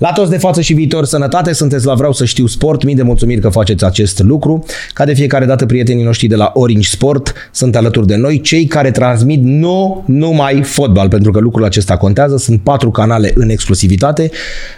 La toți de față și viitor sănătate, sunteți la Vreau să știu sport, mii de mulțumiri că faceți acest lucru. Ca de fiecare dată, prietenii noștri de la Orange Sport sunt alături de noi, cei care transmit nu numai fotbal, pentru că lucrul acesta contează. Sunt patru canale în exclusivitate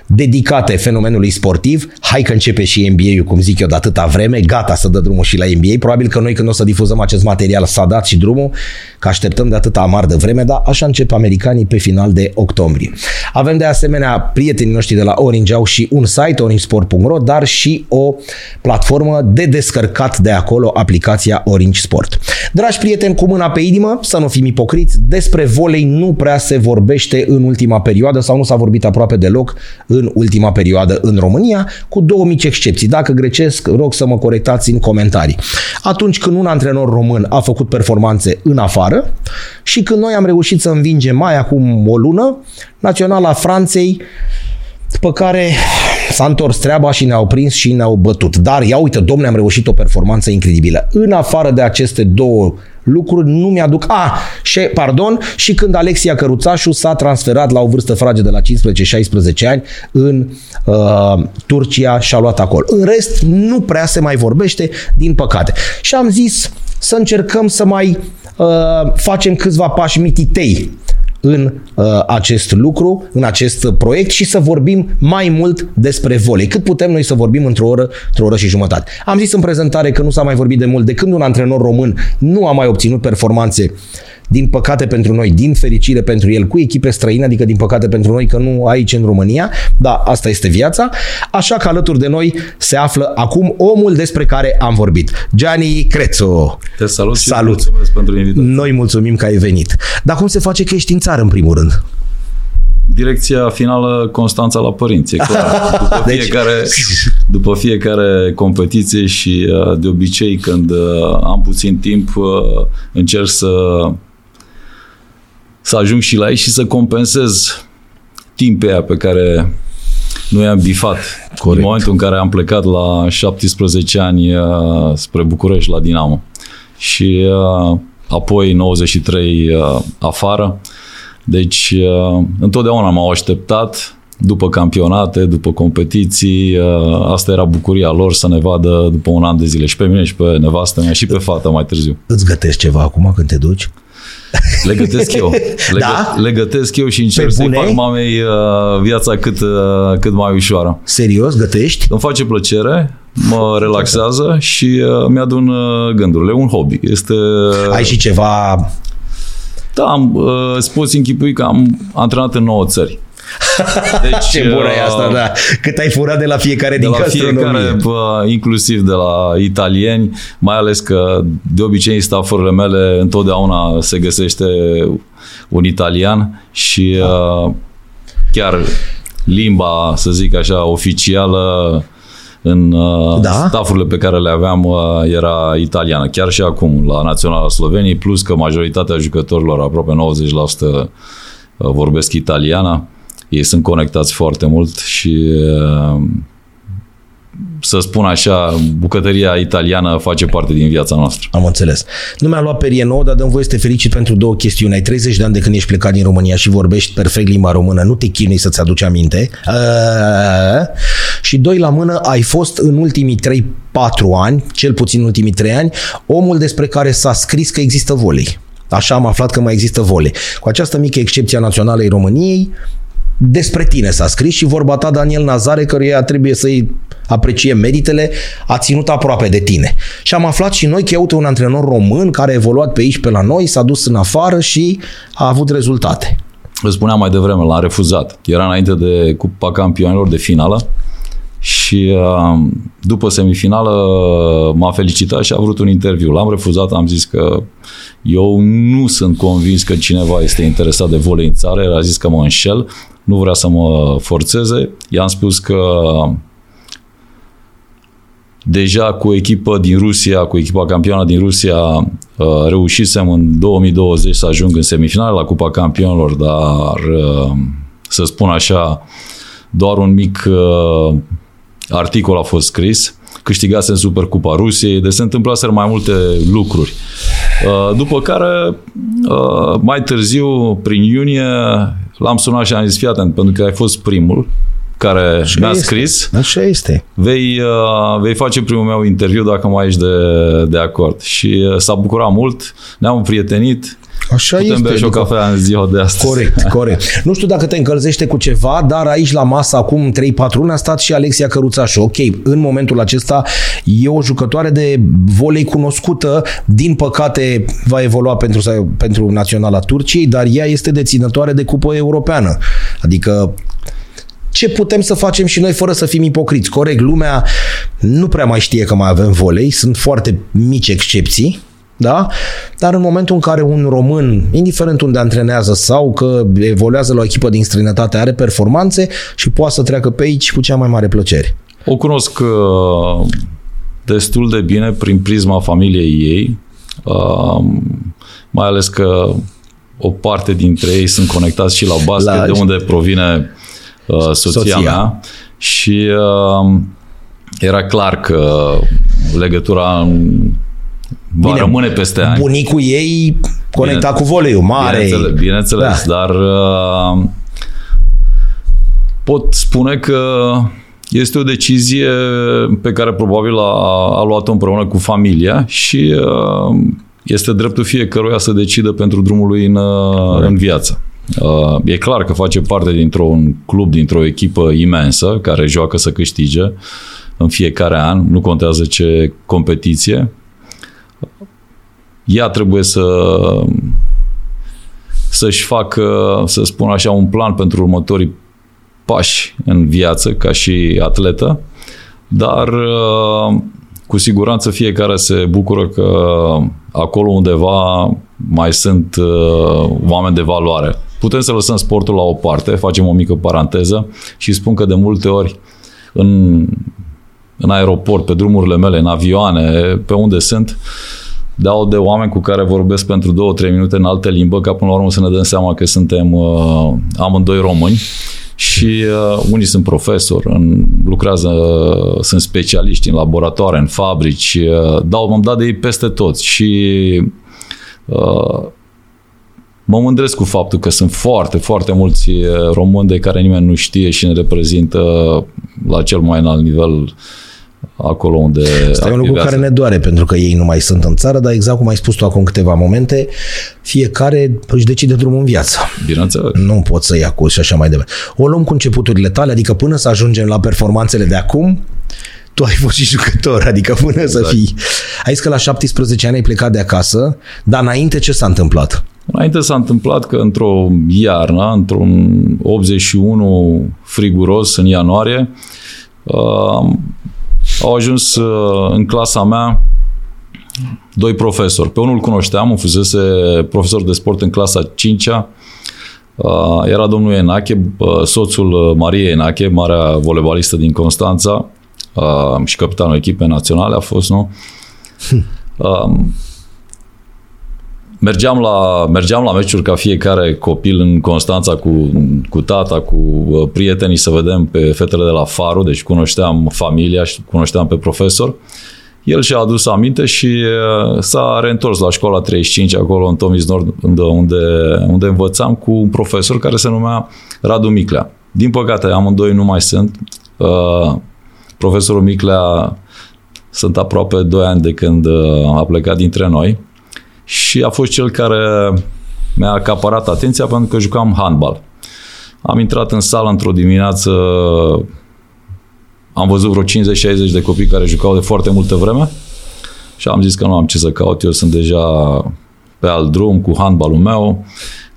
dedicate fenomenului sportiv. Hai că începe și NBA-ul, cum zic eu, de atâta vreme, gata să dă drumul și la NBA. Probabil că noi când o să difuzăm acest material s-a dat și drumul, că așteptăm de atâta amar de vreme, dar așa încep americanii pe final de octombrie. Avem de asemenea prietenii noștri de la Orange au și un site, oringesport.ro, dar și o platformă de descărcat de acolo aplicația Orange Sport. Dragi prieteni, cu mâna pe inimă, să nu fim ipocriți, despre volei nu prea se vorbește în ultima perioadă sau nu s-a vorbit aproape deloc în ultima perioadă în România, cu două mici excepții. Dacă grecesc, rog să mă corectați în comentarii. Atunci când un antrenor român a făcut performanțe în afară și când noi am reușit să învingem mai acum o lună Naționala Franței după care s-a întors treaba și ne-au prins și ne-au bătut. Dar ia uite, domne, am reușit o performanță incredibilă. În afară de aceste două lucruri nu mi-aduc... A, ah, și, pardon, și când Alexia Căruțașu s-a transferat la o vârstă frage de la 15-16 ani în uh, Turcia și a luat acolo. În rest, nu prea se mai vorbește, din păcate. Și am zis să încercăm să mai uh, facem câțiva pași mititei în uh, acest lucru, în acest proiect și să vorbim mai mult despre volei. Cât putem noi să vorbim într-o oră, într-o oră și jumătate. Am zis în prezentare că nu s-a mai vorbit de mult de când un antrenor român nu a mai obținut performanțe din păcate pentru noi, din fericire pentru el, cu echipe străine, adică din păcate pentru noi că nu aici în România, da, asta este viața, așa că alături de noi se află acum omul despre care am vorbit, Gianni Crețu. Te salut, salut. mulțumesc pentru invitație. Noi mulțumim că ai venit. Dar cum se face că ești în țară în primul rând? direcția finală Constanța la părinți, e clar. După deci- fiecare, deci... după fiecare competiție și uh, de obicei când uh, am puțin timp uh, încerc să să ajung și la ei și să compensez timpul aia pe care nu i-am bifat. Corect. În momentul în care am plecat la 17 ani uh, spre București, la Dinamo. Și uh, apoi 93 uh, afară. Deci uh, întotdeauna m-au așteptat după campionate, după competiții, uh, asta era bucuria lor să ne vadă după un an de zile și pe mine și pe nevastă mea și pe fata mai târziu. Îți gătești ceva acum când te duci? Le gătesc eu. Le, da? le gătesc eu și încerc să-i fac mamei uh, viața cât, uh, cât mai ușoară. Serios? Gătești? Îmi face plăcere, mă relaxează și uh, mi-adun uh, gândurile. E un hobby. Este... Ai și ceva... Da, am, uh, îți poți închipui că am antrenat în 9 țări. Deci, Ce bună e asta, uh, da. Cât ai furat de la fiecare de din la fiecare, bă, inclusiv de la italieni, mai ales că de obicei în staffurile mele întotdeauna se găsește un italian și da. uh, chiar limba, să zic așa, oficială în uh, da? stafurile pe care le aveam uh, era italiană. Chiar și acum la Naționala Sloveniei, plus că majoritatea jucătorilor, aproape 90% vorbesc italiana ei sunt conectați foarte mult și uh, să spun așa, bucătăria italiană face parte din viața noastră. Am înțeles. Nu mi-a luat perie nouă, dar dăm voie să te felicit pentru două chestiuni. Ai 30 de ani de când ești plecat din România și vorbești perfect limba română, nu te chinui să-ți aduci aminte. Uh, și doi la mână, ai fost în ultimii 3-4 ani, cel puțin în ultimii 3 ani, omul despre care s-a scris că există volei. Așa am aflat că mai există vole. Cu această mică excepție a naționalei României, despre tine s-a scris și vorba ta, Daniel Nazare, căruia trebuie să-i apreciem meritele, a ținut aproape de tine. Și am aflat și noi că e un antrenor român care a evoluat pe aici, pe la noi, s-a dus în afară și a avut rezultate. Vă spuneam mai devreme, l-a refuzat. Era înainte de Cupa Campionilor de finală și uh, după semifinală m-a felicitat și a vrut un interviu. L-am refuzat, am zis că eu nu sunt convins că cineva este interesat de volei în țară, el a zis că mă înșel, nu vrea să mă forțeze. I-am spus că deja cu echipă din Rusia, cu echipa campioană din Rusia, uh, reușisem în 2020 să ajung în semifinale la Cupa Campionilor, dar uh, să spun așa, doar un mic uh, articol a fost scris, câștigasem Supercupa Rusiei, deci se întâmplaseră mai multe lucruri. După care, mai târziu, prin iunie, L-am sunat și am zis, fii atent, pentru că ai fost primul, care Așa mi-a este. scris. Așa este. Vei, uh, vei face primul meu interviu dacă mai ești de, de acord. Și uh, s-a bucurat mult, ne-am prietenit, Așa putem este. bea și o adică- cafea în ziua de astăzi. Corect, corect. Nu știu dacă te încălzește cu ceva, dar aici la masă acum 3-4 luni a stat și Alexia Căruțașu. Ok, în momentul acesta e o jucătoare de volei cunoscută, din păcate va evolua pentru, pentru Naționala Turciei, dar ea este deținătoare de cupă europeană. Adică ce putem să facem și noi fără să fim ipocriți. Corect, lumea nu prea mai știe că mai avem volei, sunt foarte mici excepții, da? Dar în momentul în care un român, indiferent unde antrenează sau că evoluează la o echipă din străinătate, are performanțe și poate să treacă pe aici cu cea mai mare plăcere. O cunosc uh, destul de bine prin prisma familiei ei, uh, mai ales că o parte dintre ei sunt conectați și la basket, La- de unde provine uh, soția, Soția. mea și uh, era clar că legătura va Bine, rămâne peste ani. Bunicul ei conectat Bine, cu voleiul mare. Bineînțeles, bineînțeles Da. dar uh, pot spune că este o decizie pe care probabil a, a luat-o împreună cu familia și uh, este dreptul fiecăruia să decidă pentru drumul lui în, uh, în viață. Uh, e clar că face parte dintr-un club, dintr-o echipă imensă care joacă să câștige în fiecare an, nu contează ce competiție. Ea trebuie să să-și facă, să spun așa, un plan pentru următorii pași în viață ca și atletă, dar uh, cu siguranță fiecare se bucură că acolo undeva mai sunt uh, oameni de valoare. Putem să lăsăm sportul la o parte, facem o mică paranteză și spun că de multe ori în, în aeroport, pe drumurile mele, în avioane, pe unde sunt, dau de oameni cu care vorbesc pentru două, trei minute în altă limbă, ca până la urmă să ne dăm seama că suntem uh, amândoi români și uh, unii sunt profesori, în, lucrează, uh, sunt specialiști în laboratoare, în fabrici, uh, dau, m-am dat de ei peste tot și uh, mă mândresc cu faptul că sunt foarte, foarte mulți uh, români de care nimeni nu știe și ne reprezintă la cel mai înalt nivel acolo unde Asta e un lucru activează. care ne doare, pentru că ei nu mai sunt în țară, dar exact cum ai spus tu acum câteva momente, fiecare își decide drumul în viață. Bineînțeles. Nu pot să-i acuz și așa mai departe. O luăm cu începuturile tale, adică până să ajungem la performanțele de acum, tu ai fost și jucător, adică până exact. să fii... Ai zis că la 17 ani ai plecat de acasă, dar înainte ce s-a întâmplat? Înainte s-a întâmplat că într-o iarnă, într-un 81 friguros în ianuarie, uh, au ajuns uh, în clasa mea doi profesori. Pe unul îl cunoșteam, îmi fusese profesor de sport în clasa 5-a, uh, era domnul Enache, uh, soțul uh, Mariei Enache, marea volebalistă din Constanța uh, și capitanul echipei naționale a fost, nu? Uh, mergeam la, mergeam la meciuri ca fiecare copil în Constanța cu, cu tata, cu uh, prietenii să vedem pe fetele de la Faru, deci cunoșteam familia și cunoșteam pe profesor. El și-a adus aminte și uh, s-a reîntors la școala 35 acolo în Tomis Nord unde, unde, unde învățam cu un profesor care se numea Radu Miclea. Din păcate amândoi nu mai sunt. Uh, profesorul Miclea sunt aproape 2 ani de când uh, a plecat dintre noi și a fost cel care mi-a acaparat atenția pentru că jucam handbal. Am intrat în sală într-o dimineață, am văzut vreo 50-60 de copii care jucau de foarte multă vreme și am zis că nu am ce să caut, eu sunt deja pe alt drum cu handbalul meu.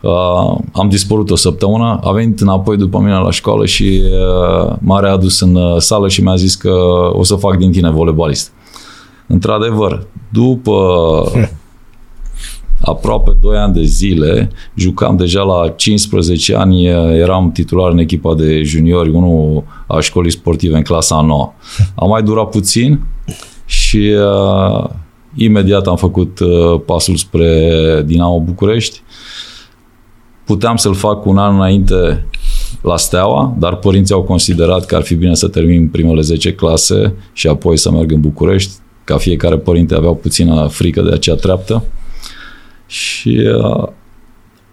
Uh, am dispărut o săptămână, a venit înapoi după mine la școală și uh, m-a readus în uh, sală și mi-a zis că o să fac din tine volebalist. Într-adevăr, după aproape 2 ani de zile, jucam deja la 15 ani, eram titular în echipa de juniori, unul a școlii sportive în clasa 9. A mai durat puțin și uh, imediat am făcut uh, pasul spre Dinamo București. Puteam să-l fac un an înainte la Steaua, dar părinții au considerat că ar fi bine să termin primele 10 clase și apoi să merg în București, ca fiecare părinte avea puțină frică de acea treaptă. Și uh,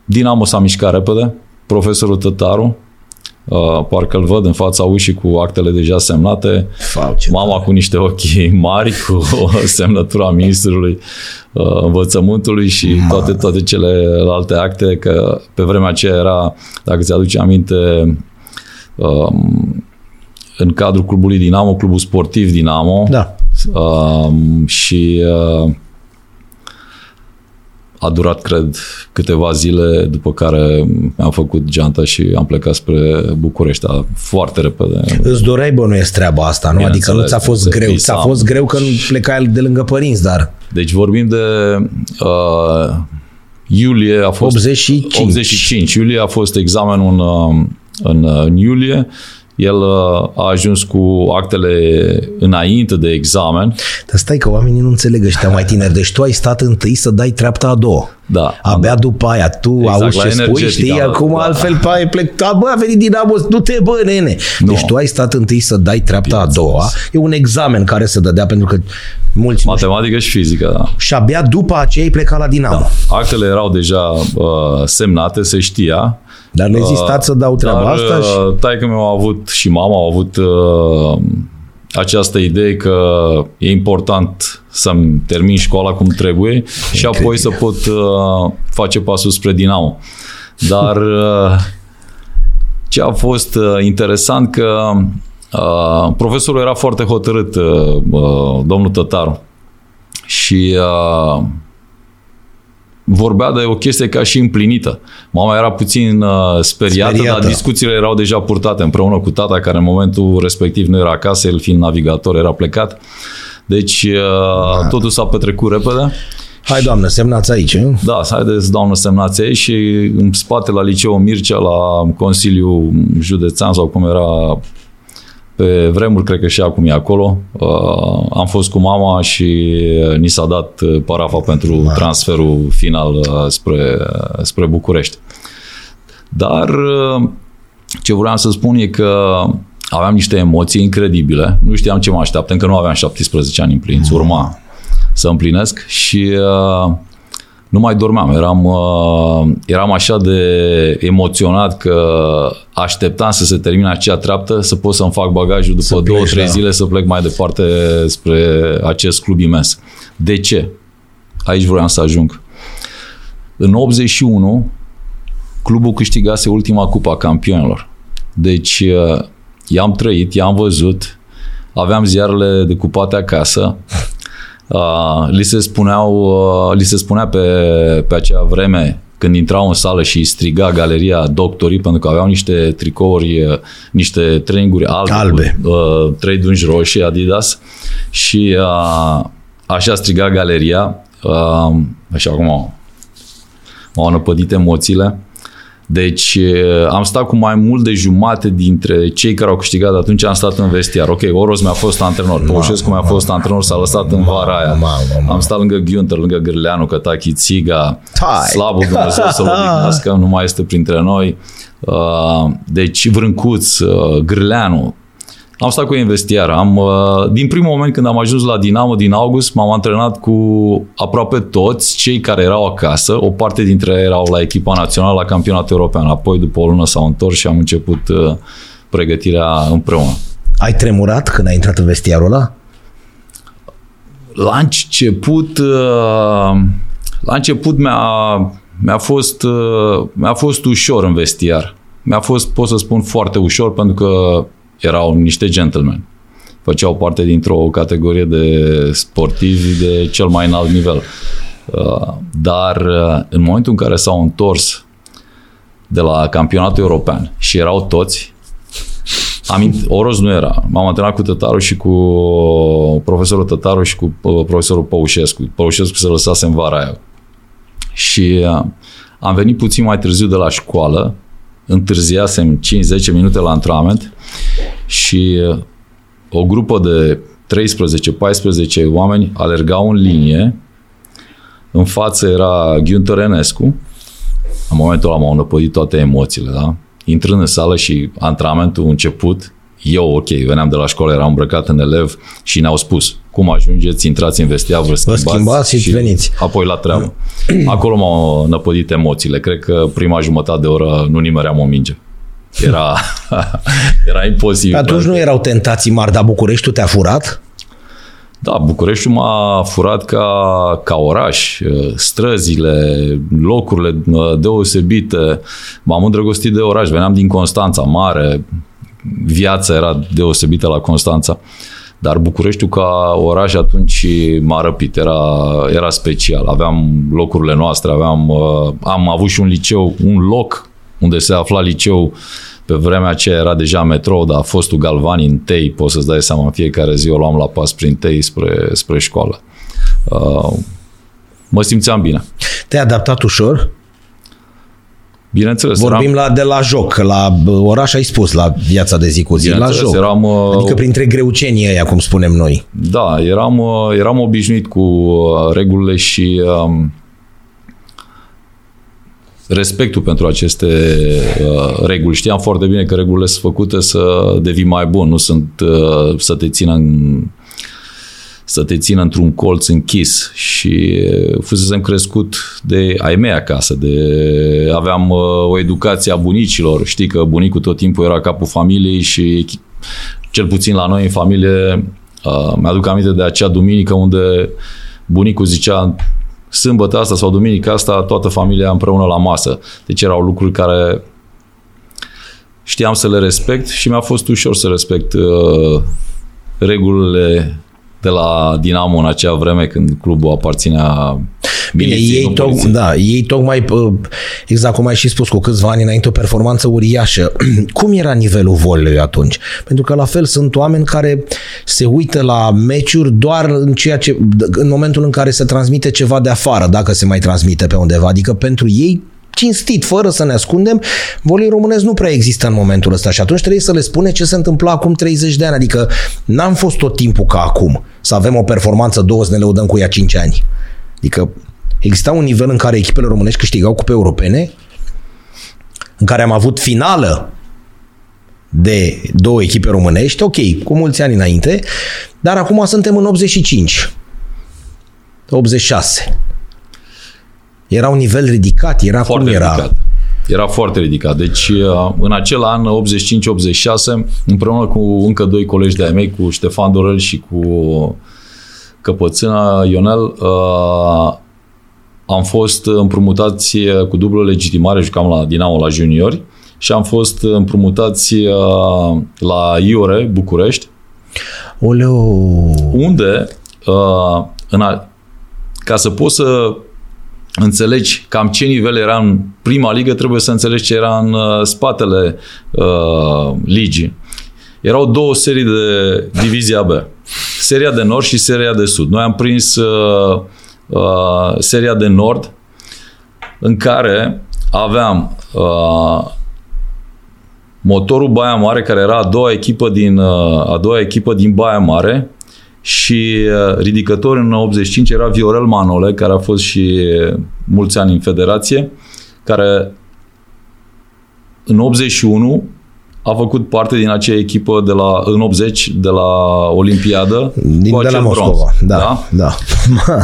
Dinamo s-a mișcat repede, profesorul Tătaru Uh, parcă îl văd în fața ușii cu actele deja semnate. Fau, ce Mama tare. cu niște ochi mari, cu o semnătură a ministrului uh, învățământului și toate, toate celelalte acte, că pe vremea aceea era, dacă ți-aduce aminte, um, în cadrul clubului Dinamo, clubul sportiv Dinamo, Da. um, și uh, a durat, cred, câteva zile, după care am făcut geanta și am plecat spre București, dar foarte repede. Îți doreai bănuiesc treaba asta, nu? Adică nu Bineînțeles, ți-a fost se greu. visa. Ți-a fost greu că nu plecai de lângă părinți, dar Deci vorbim de uh, iulie a fost 85. 85. Iulie a fost examenul în, uh, în, uh, în iulie. El uh, a ajuns cu actele înainte de examen. Dar stai că oamenii nu înțeleg ăștia mai tineri. Deci tu ai stat întâi să dai treapta a doua. Da. Abia după aia tu Exact, auzi la ce spui, energetic știi, am dat, acum da. altfel pe aia plec, a, bă, a venit din Amos, du te bă, nene. Nu. Deci tu ai stat întâi să dai treapta a doua, e un examen care se dădea pentru că mulți nu știu. Matematică și fizică, da. Și abia după aceea ai plecat la Dinamo. Da. Actele erau deja uh, semnate, se știa. Dar le zis să dau treaba Dar asta și... uh, taică meu a avut și mama au avut uh, această idee că e important să-mi termin școala cum trebuie și apoi să pot uh, face pasul spre Dinamo. Dar uh, ce a fost uh, interesant că uh, profesorul era foarte hotărât, uh, uh, domnul Tătaru. Și uh, vorbea de o chestie ca și împlinită. Mama era puțin uh, speriată, Speriată. dar discuțiile erau deja purtate împreună cu tata, care în momentul respectiv nu era acasă, el fiind navigator, era plecat. Deci uh, totul s-a petrecut repede. Hai, doamnă, semnați aici. nu? Da, haideți, doamnă, semnați aici și în spate la liceu Mircea, la Consiliul Județean sau cum era pe vremuri, cred că și acum e acolo. Uh, am fost cu mama și ni s-a dat uh, parafa pentru transferul final uh, spre, spre București. Dar uh, ce vreau să spun e că aveam niște emoții incredibile. Nu știam ce mă așteaptă, încă nu aveam 17 ani împliniți, urma să împlinesc și uh, nu mai dormeam. Eram, uh, eram așa de emoționat că așteptam să se termine acea treaptă, să pot să-mi fac bagajul după Să două, pleci, trei da. zile să plec mai departe spre acest club imens. De ce? Aici vreau să ajung. În 81, clubul câștigase ultima cupa a campionilor. Deci uh, i-am trăit, i-am văzut, aveam ziarele decupate acasă, Uh, li se spuneau, uh, li se spunea pe, pe acea vreme când intrau în sală și striga galeria doctorii pentru că aveau niște tricouri, uh, niște traininguri albe, Albe. Cu, uh, trei dungi roșii Adidas și uh, așa striga galeria uh, așa cum au, m-au năpădit emoțiile. Deci eh, am stat cu mai mult de jumate dintre cei care au câștigat atunci am stat în vestiar. Ok, Oros mi-a fost antrenor, Păușescu mi-a fost antrenor, s-a lăsat în vara aia. mamă, mamă. Am stat lângă Ghiunter, lângă Gârleanu, Cătachi, Țiga, Hai! Slavul Dumnezeu să-l odihnească, nu mai este printre noi. Uh, Deci Vrâncuț, uh, Gârleanu, am stat cu ei în vestiar. Am, uh, din primul moment când am ajuns la Dinamo din august, m-am antrenat cu aproape toți cei care erau acasă. O parte dintre ei erau la echipa națională, la campionatul european. Apoi, după o lună, s-au întors și am început uh, pregătirea împreună. Ai tremurat când ai intrat în vestiarul ăla? La început, uh, la început mi-a, mi-a, fost, uh, mi-a fost ușor în vestiar. Mi-a fost, pot să spun, foarte ușor pentru că erau niște gentlemen. Făceau parte dintr-o categorie de sportivi de cel mai înalt nivel. Uh, Dar uh, în momentul în care s-au întors de la campionatul european și erau toți, Amint, Oros nu era. M-am antrenat cu Tătaru și cu profesorul Tătaru și cu uh, profesorul Păușescu. Păușescu se lăsase în vara aia. Și uh, am venit puțin mai târziu de la școală, întârziasem 5-10 minute la antrenament și uh, o grupă de 13-14 oameni alergau în linie. În față era Ghiunter Enescu. În momentul ăla m-au năpădit toate emoțiile, da? Intrând în sală și antrenamentul început, eu, ok, veneam de la școală, eram îmbrăcat în elev și ne-au spus cum ajungeți, intrați în vestiar, vă schimbați, schimbați și veniți. apoi la treabă. Acolo m-au năpădit emoțiile. Cred că prima jumătate de oră nu nimeream o minge. Era, era imposibil. Atunci nu erau tentații mari, dar Bucureștiul te-a furat? Da, Bucureștiul m-a furat ca, ca oraș. Străzile, locurile deosebite. M-am îndrăgostit de oraș. Veneam din Constanța, mare. Viața era deosebită la Constanța. Dar Bucureștiul ca oraș atunci m-a răpit, era, era special. Aveam locurile noastre, aveam, am avut și un liceu, un loc unde se afla liceu pe vremea aceea era deja metrou, dar a fostul Galvani în tei, poți să-ți dai seama, în fiecare zi o luam la pas prin tei spre, spre școală. Uh, mă simțeam bine. Te-ai adaptat ușor? Bineînțeles. Vorbim eram... la, de la joc, la oraș ai spus, la viața de zi cu zi, la joc. Eram, uh, adică printre greucenii ăia, cum spunem noi. Da, eram, uh, eram obișnuit cu uh, regulile și um, respectul pentru aceste uh, reguli. Știam foarte bine că regulile sunt făcute să devii mai bun, nu sunt uh, să te țină în să te țină într-un colț închis și uh, fusesem crescut de ai mei acasă, de aveam uh, o educație a bunicilor, știi că bunicul tot timpul era capul familiei și cel puțin la noi în familie uh, mi-aduc aminte de acea duminică unde bunicul zicea sâmbătă asta sau duminica asta toată familia împreună la masă. Deci erau lucruri care știam să le respect și mi-a fost ușor să respect uh, regulile de la Dinamo în acea vreme când clubul aparținea Bine, ei, toc, da, ei tocmai, uh, exact cum ai și spus, cu câțiva ani înainte, o performanță uriașă. cum era nivelul volei atunci? Pentru că la fel sunt oameni care se uită la meciuri doar în, ceea ce, în momentul în care se transmite ceva de afară, dacă se mai transmite pe undeva. Adică pentru ei cinstit, fără să ne ascundem, volei românesc nu prea există în momentul ăsta și atunci trebuie să le spune ce se întâmpla acum 30 de ani. Adică n-am fost tot timpul ca acum să avem o performanță două să ne lăudăm cu ea 5 ani. Adică exista un nivel în care echipele românești câștigau cupe europene, în care am avut finală de două echipe românești, ok, cu mulți ani înainte, dar acum suntem în 85, 86. Era un nivel ridicat, era foarte cum era. Ridicat. Era foarte ridicat. Deci, uh, în acel an, 85-86, împreună cu încă doi colegi de-ai mei, cu Ștefan Dorel și cu Căpățâna Ionel, uh, am fost împrumutați cu dublă legitimare, jucam la Dinamo la juniori și am fost împrumutați uh, la Iore, București. Oleo! Unde, în a, ca să poți să înțelegi cam ce nivel era în prima ligă, trebuie să înțelegi ce era în uh, spatele uh, ligii. Erau două serii de divizia B. Seria de nord și seria de sud. Noi am prins uh, uh, seria de nord în care aveam uh, motorul Baia Mare, care era a doua echipă din, uh, a doua echipă din Baia Mare, și uh, ridicător în 85 era Viorel Manole, care a fost și uh, mulți ani în federație, care în 81 a făcut parte din acea echipă de la, în 80 de la Olimpiadă. Din cu de la Moscova, bronz, da, da. da.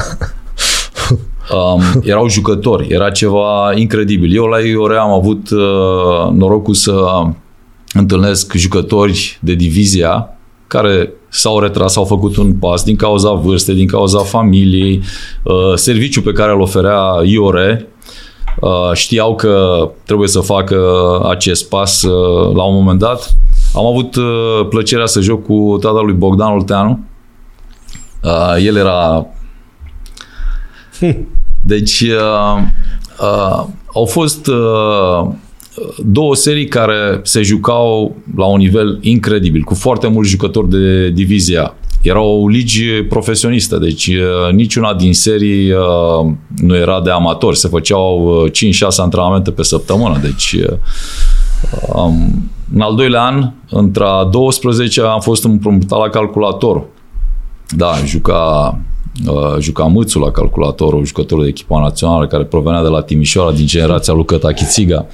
um, erau jucători, era ceva incredibil. Eu la Iore am avut uh, norocul să întâlnesc jucători de divizia care s-au retras, au făcut un pas din cauza vârstei, din cauza familiei, uh, serviciul pe care îl oferea IORE, uh, știau că trebuie să facă acest pas uh, la un moment dat. Am avut plăcerea să joc cu tatăl lui Bogdan Olteanu. El era... Deci au fost două serii care se jucau la un nivel incredibil, cu foarte mulți jucători de divizia. Era o ligi profesionistă, deci uh, niciuna din serii uh, nu era de amatori. Se făceau 5-6 uh, antrenamente pe săptămână, deci um, în al doilea an, între 12 am fost împrumutat la calculator. Da, juca Uh, juca Mâțu la calculatorul, jucătorul de echipa națională care provenea de la Timișoara din generația lui Căta Chițiga.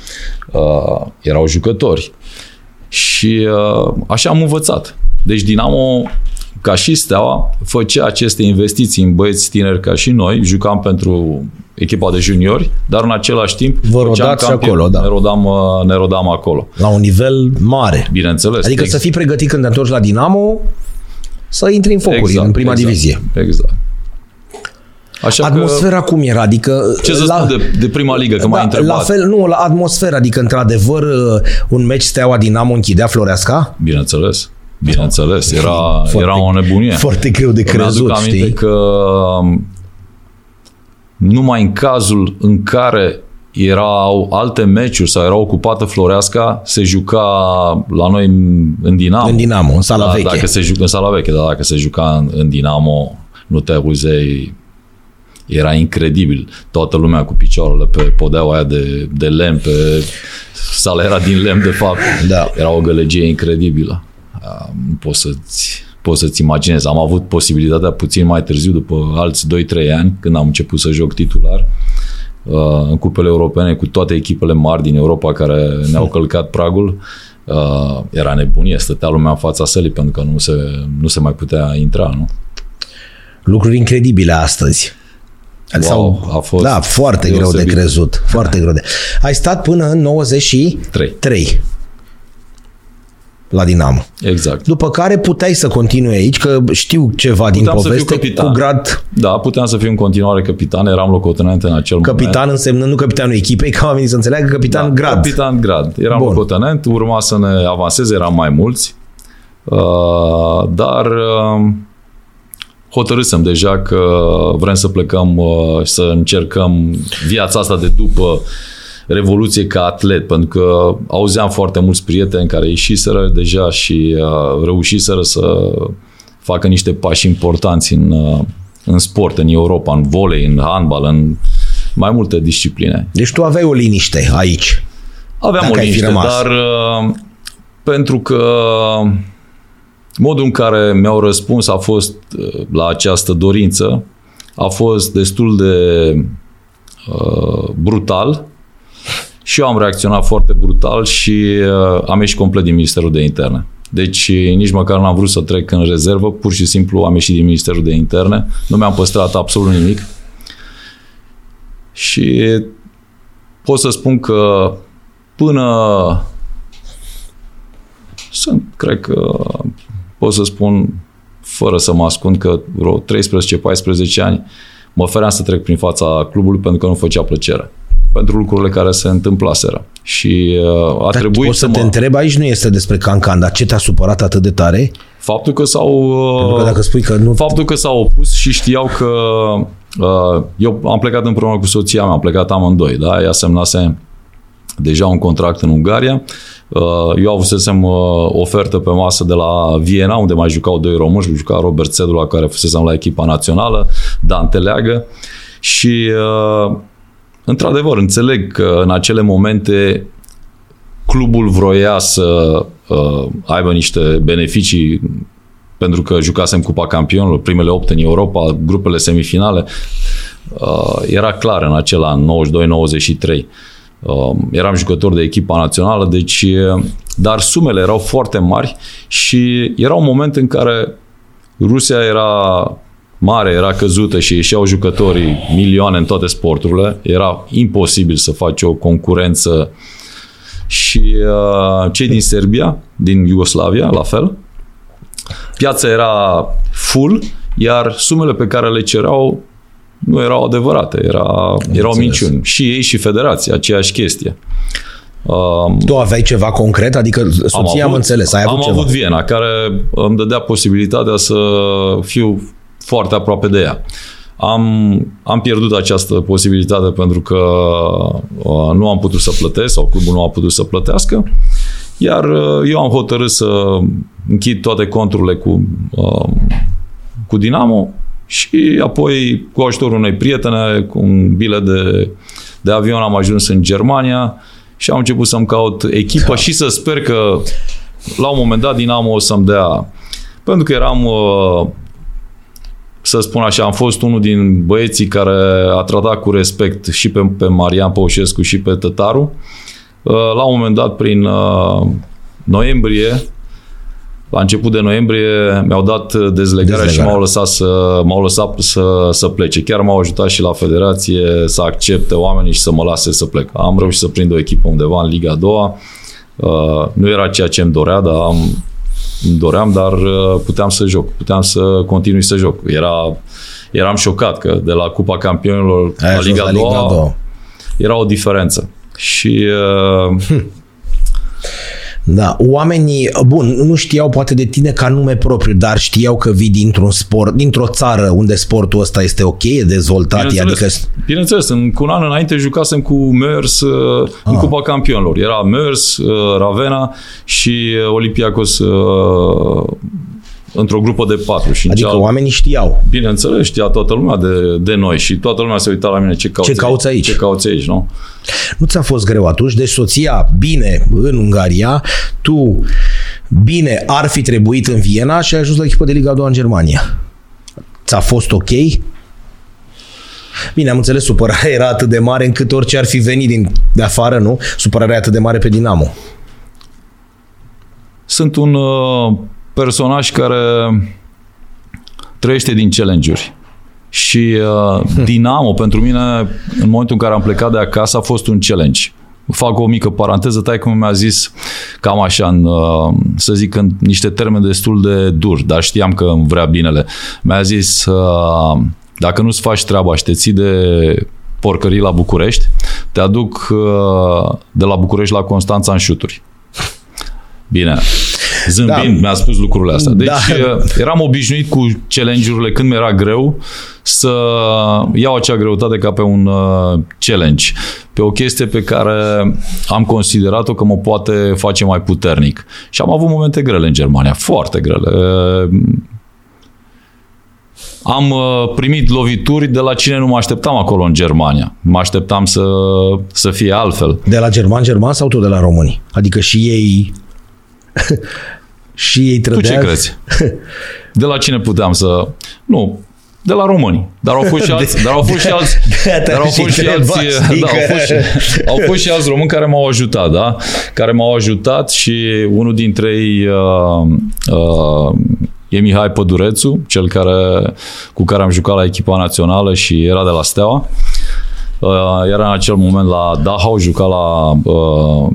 Uh, erau jucători. Și uh, așa am învățat. Deci Dinamo, ca și Steaua, făcea aceste investiții în băieți tineri ca și noi. Jucam pentru echipa de juniori, dar în același timp Vă făceam rodați și campion. acolo, da. ne, rodam, uh, ne rodam acolo. La un nivel mare. Bineînțeles. Adică Ex- să fii pregătit când te întorci la Dinamo să intri în focuri în prima exact, divizie. Exact. Așa Atmosfera cum era? Adică că, ce să la, spun de, de prima ligă, că m-ai da, întrebat. la fel, nu, la atmosfera, adică într-adevăr un meci Steaua Dinamo închidea Floreasca? Bineînțeles. Bineînțeles, era, Foarte- era o nebunie. Foarte greu de Îmi crezut, aduc aminte știi? că um, numai în cazul în care erau alte meciuri sau era ocupată Floreasca, se juca la noi în- în Dinamo. În Dinamo, în sala da, veche. Dacă se juca în sala veche, dar dacă se juca în, în Dinamo, nu te auzei, era incredibil. Toată lumea cu picioarele pe podeaua aia de, de lemn, pe sala era din lemn, de fapt. Da. Era o gălăgie incredibilă. Ah, Nu poți să-ți, poți să-ți imaginezi. Am avut posibilitatea puțin mai târziu, după alți 2-3 ani, când am început să joc titular, uh, în cupele europene cu toate echipele mari din Europa care ne-au călcat pragul, uh, era nebunie. Stătea lumea în fața sălii pentru că nu se, nu se mai putea intra, nu? Lucruri incredibile astăzi. Wow, a fost da, foarte greu de deosebit. crezut. Foarte greu de. Ai stat până în 93 Trei. la Dinamo. Exact. După care puteai să continui aici, că știu ceva din Puteam să fiu poveste capitan. cu grad Da, puteam să fiu în continuare capitan, eram locotenent în acel moment. capitan însemnând nu capitanul echipei, ca oamenii să înțeleagă, capitan Da, grad. Capitan grad. Eram Bun. locotenent, urma să ne avanseze, eram mai mulți, uh, dar uh, hotărâsem deja că vrem să plecăm uh, și să încercăm viața asta de după Revoluție ca atlet, pentru că auzeam foarte mulți prieteni care ieșiseră deja și uh, reușiseră să facă niște pași importanți în, uh, în sport, în Europa, în volei, în handbal, în mai multe discipline. Deci tu aveai o liniște aici. Aveam Dacă o ai fi liniște, rămas. dar uh, pentru că modul în care mi-au răspuns a fost uh, la această dorință a fost destul de uh, brutal și eu am reacționat foarte brutal și uh, am ieșit complet din Ministerul de Interne. Deci nici măcar n-am vrut să trec în rezervă, pur și simplu am ieșit din Ministerul de Interne, nu mi-am păstrat absolut nimic și pot să spun că până sunt, cred că pot să spun fără să mă ascund că vreo 13-14 ani mă feream să trec prin fața clubului pentru că nu făcea plăcere pentru lucrurile care se întâmplaseră. Și uh, a Dar trebuit poți să, să te mă... întreb, aici nu este despre Cancan, dar ce te-a supărat atât de tare? Faptul că s-au... Pentru că Uh, dacă spui că nu... faptul că s-au opus și știau că uh, eu am plecat împreună cu soția mea, am plecat amândoi, da? Ea semnase deja un contract în Ungaria. Uh, Eu avusesem uh, ofertă pe masă de la Viena, unde mai jucau doi români, și juca Robert Sedula, care fusesem la echipa națională, Dan Teleagă. Și, uh, într-adevăr, înțeleg că în acele momente clubul vroia să uh, aibă niște beneficii pentru că jucasem Cupa Campionilor, primele 8 în Europa, grupele semifinale. Uh, era clar în acel an, 92-93. Uh, eram jucător de echipa națională, deci, uh, dar sumele erau foarte mari și era un moment în care Rusia era mare, era căzută și ieșeau jucătorii milioane în toate sporturile. Era imposibil să faci o concurență și uh, cei din Serbia, din Iugoslavia, la fel. Piața era full, iar sumele pe care le cereau nu erau adevărate, era, erau înțeles. minciuni. Și ei și federația, aceeași chestie. Um, Tu aveai ceva concret? Adică soția am, înțeles, ai avut am ceva. avut Viena, care îmi dădea posibilitatea să fiu foarte aproape de ea. Am, am pierdut această posibilitate pentru că uh, nu am putut să plătesc sau clubul nu a putut să plătească, iar uh, eu am hotărât să închid toate conturile cu, uh, cu Dinamo și apoi cu ajutorul unei prietene, cu un bilet de, de avion am ajuns în Germania și am început să-mi caut echipă și să sper că la un moment dat Dinamo o să-mi dea pentru că eram uh, să spun așa, am fost unul din băieții care a tratat cu respect și pe, pe Marian Păușescu și pe Tătaru. Uh, La un moment dat, prin uh, noiembrie, la început de noiembrie mi-au dat dezlegarea, dezlegarea. și m-au lăsat, să, m-au lăsat să, să plece. Chiar m-au ajutat și la federație să accepte oamenii și să mă lase să plec. Am reușit să prind o echipă undeva în Liga a doua. Uh, nu era ceea ce îmi dorea, dar am, îmi doream, dar uh, puteam să joc. Puteam să continui să joc. Era, eram șocat că de la Cupa Campionilor la Liga a doua era o diferență. Și uh, hm da, oamenii, bun, nu știau poate de tine ca nume propriu, dar știau că vii dintr-un sport, dintr-o țară unde sportul ăsta este ok, e dezvoltat, bineînțeles, adică... Bineînțeles, în, cu un an înainte jucasem cu Mers uh, în ah. Cupa Campionilor. Era Mers, uh, Ravena și Olympiacos uh, într-o grupă de patru. Și adică ceal... oamenii știau. Bineînțeles, știa toată lumea de, de noi și toată lumea se uita la mine ce cauți, ce cauți aici. Ce cauți aici, nu? Nu ți-a fost greu atunci? Deci soția bine în Ungaria, tu bine ar fi trebuit în Viena și ai ajuns la echipă de Liga 2 în Germania. Ți-a fost ok? Bine, am înțeles, supărarea era atât de mare încât orice ar fi venit din, de afară, nu? Supărarea atât de mare pe Dinamo. Sunt un uh, personaj care trăiește din challenge-uri. Și uh, Dinamo, pentru mine, în momentul în care am plecat de acasă, a fost un challenge. Fac o mică paranteză, tai cum mi-a zis cam așa, în, uh, să zic, în niște termeni destul de duri, dar știam că îmi vrea binele. Mi-a zis, uh, dacă nu-ți faci treaba și te ții de porcării la București, te aduc uh, de la București la Constanța în șuturi. Bine, Zâmbind, da. mi-a spus lucrurile astea. Deci da. eram obișnuit cu challenge-urile când mi-era greu să iau acea greutate ca pe un uh, challenge, pe o chestie pe care am considerat-o că mă poate face mai puternic. Și am avut momente grele în Germania, foarte grele. Am uh, primit lovituri de la cine nu mă așteptam acolo în Germania. Mă așteptam să, să fie altfel. De la german-german sau tot de la români? Adică și ei și ei trădează... Tu ce crezi? De la cine puteam să... Nu, de la români. Dar au fost și alți, dar au fost și alți, dar au fost și alți, da, au fost și, au fost și alți români care m-au ajutat, da? Care m-au ajutat și unul dintre ei uh, uh, e Mihai Pădurețu, cel care, cu care am jucat la echipa națională și era de la Steaua. Uh, era în acel moment la Dachau, juca la uh,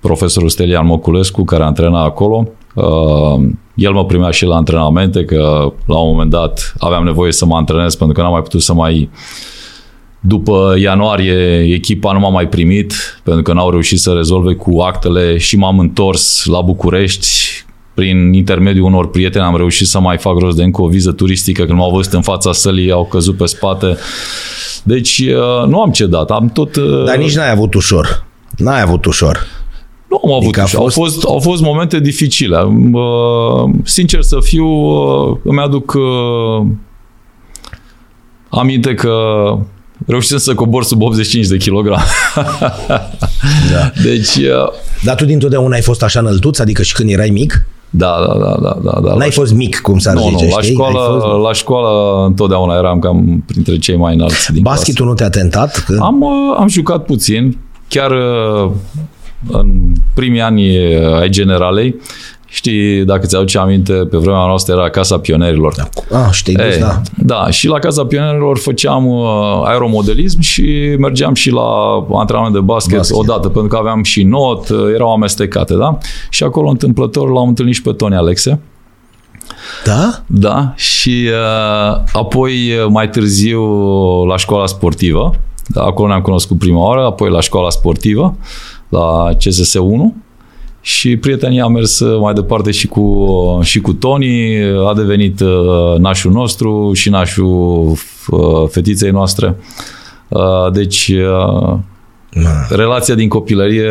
profesorul Stelian Moculescu, care antrena acolo Uh, el mă primea și la antrenamente, că la un moment dat aveam nevoie să mă antrenez pentru că n-am mai putut să mai după ianuarie echipa nu m-a mai primit pentru că n-au reușit să rezolve cu actele și m-am întors la București prin intermediul unor prieteni am reușit să mai fac rost de încă o viză turistică când m-au văzut în fața sălii, au căzut pe spate. Deci uh, nu am cedat, am tot... Uh, Dar nici n-ai avut ușor. N-ai avut ușor. Nu am avut adică fost... Au, fost, au fost momente dificile. Sincer să fiu, îmi aduc aminte că reușisem să cobor sub 85 de kilograme. da. Deci... Dar tu dintotdeauna ai fost așa înăltuț? Adică și când erai mic? Da, da, da, da, da. da N-ai la fost mic, cum s-ar nu, zice, nu, la știi? școală, fost... la școală întotdeauna eram cam printre cei mai înalți din Basketul nu te-a tentat? Când... Am, am jucat puțin, chiar în primii ani ai generalei, Știi, dacă ți-aduce aminte, pe vremea noastră era Casa Pionerilor. Da. Ah, știi, Ei, da. Da, și la Casa Pionerilor făceam uh, aeromodelism și mergeam și la antrenament de basket, basket odată, pentru că aveam și not, uh, erau amestecate, da? Și acolo întâmplător l-am întâlnit și pe Tony Alexe. Da? Da, și uh, apoi uh, mai târziu la școala sportivă, da, acolo ne-am cunoscut prima oară, apoi la școala sportivă, la CSS1 și prietenia a mers mai departe și cu, și cu Tony, a devenit uh, nașul nostru și nașul uh, fetiței noastre. Uh, deci da. relația din copilărie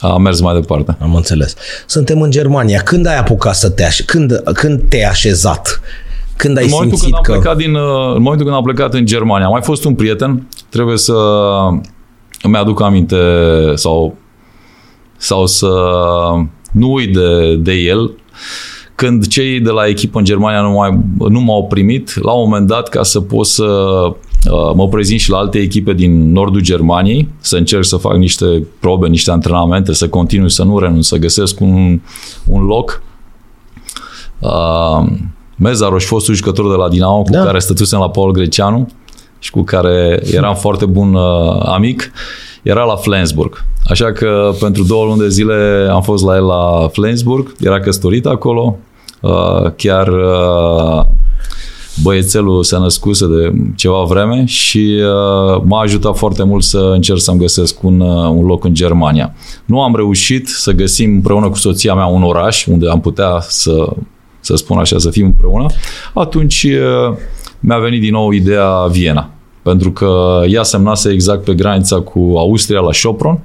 a mers mai departe. Am înțeles. Suntem în Germania. Când ai apucat să te aș... când, când te-ai așezat? Când ai în momentul simțit când am că... Plecat din, în momentul când am plecat în Germania, a mai fost un prieten, trebuie să îmi aduc aminte sau, sau să nu uit de, de el. Când cei de la echipă în Germania nu, mai, nu m-au primit, la un moment dat, ca să pot să Uh, mă prezint și la alte echipe din nordul Germaniei, să încerc să fac niște probe, niște antrenamente, să continui, să nu renunț, să găsesc un, un loc. Uh, Mezaroș, fostul jucător de la Dinamo, cu da. care stătusem la Paul Greceanu și cu care eram foarte bun uh, amic, era la Flensburg. Așa că pentru două luni de zile am fost la el la Flensburg, era căsătorit acolo, uh, chiar uh, băiețelul se născuse de ceva vreme și uh, m-a ajutat foarte mult să încerc să-mi găsesc un, uh, un loc în Germania. Nu am reușit să găsim împreună cu soția mea un oraș unde am putea să, să spun așa, să fim împreună. Atunci uh, mi-a venit din nou ideea Viena. Pentru că ea semnase exact pe granița cu Austria la Sopron.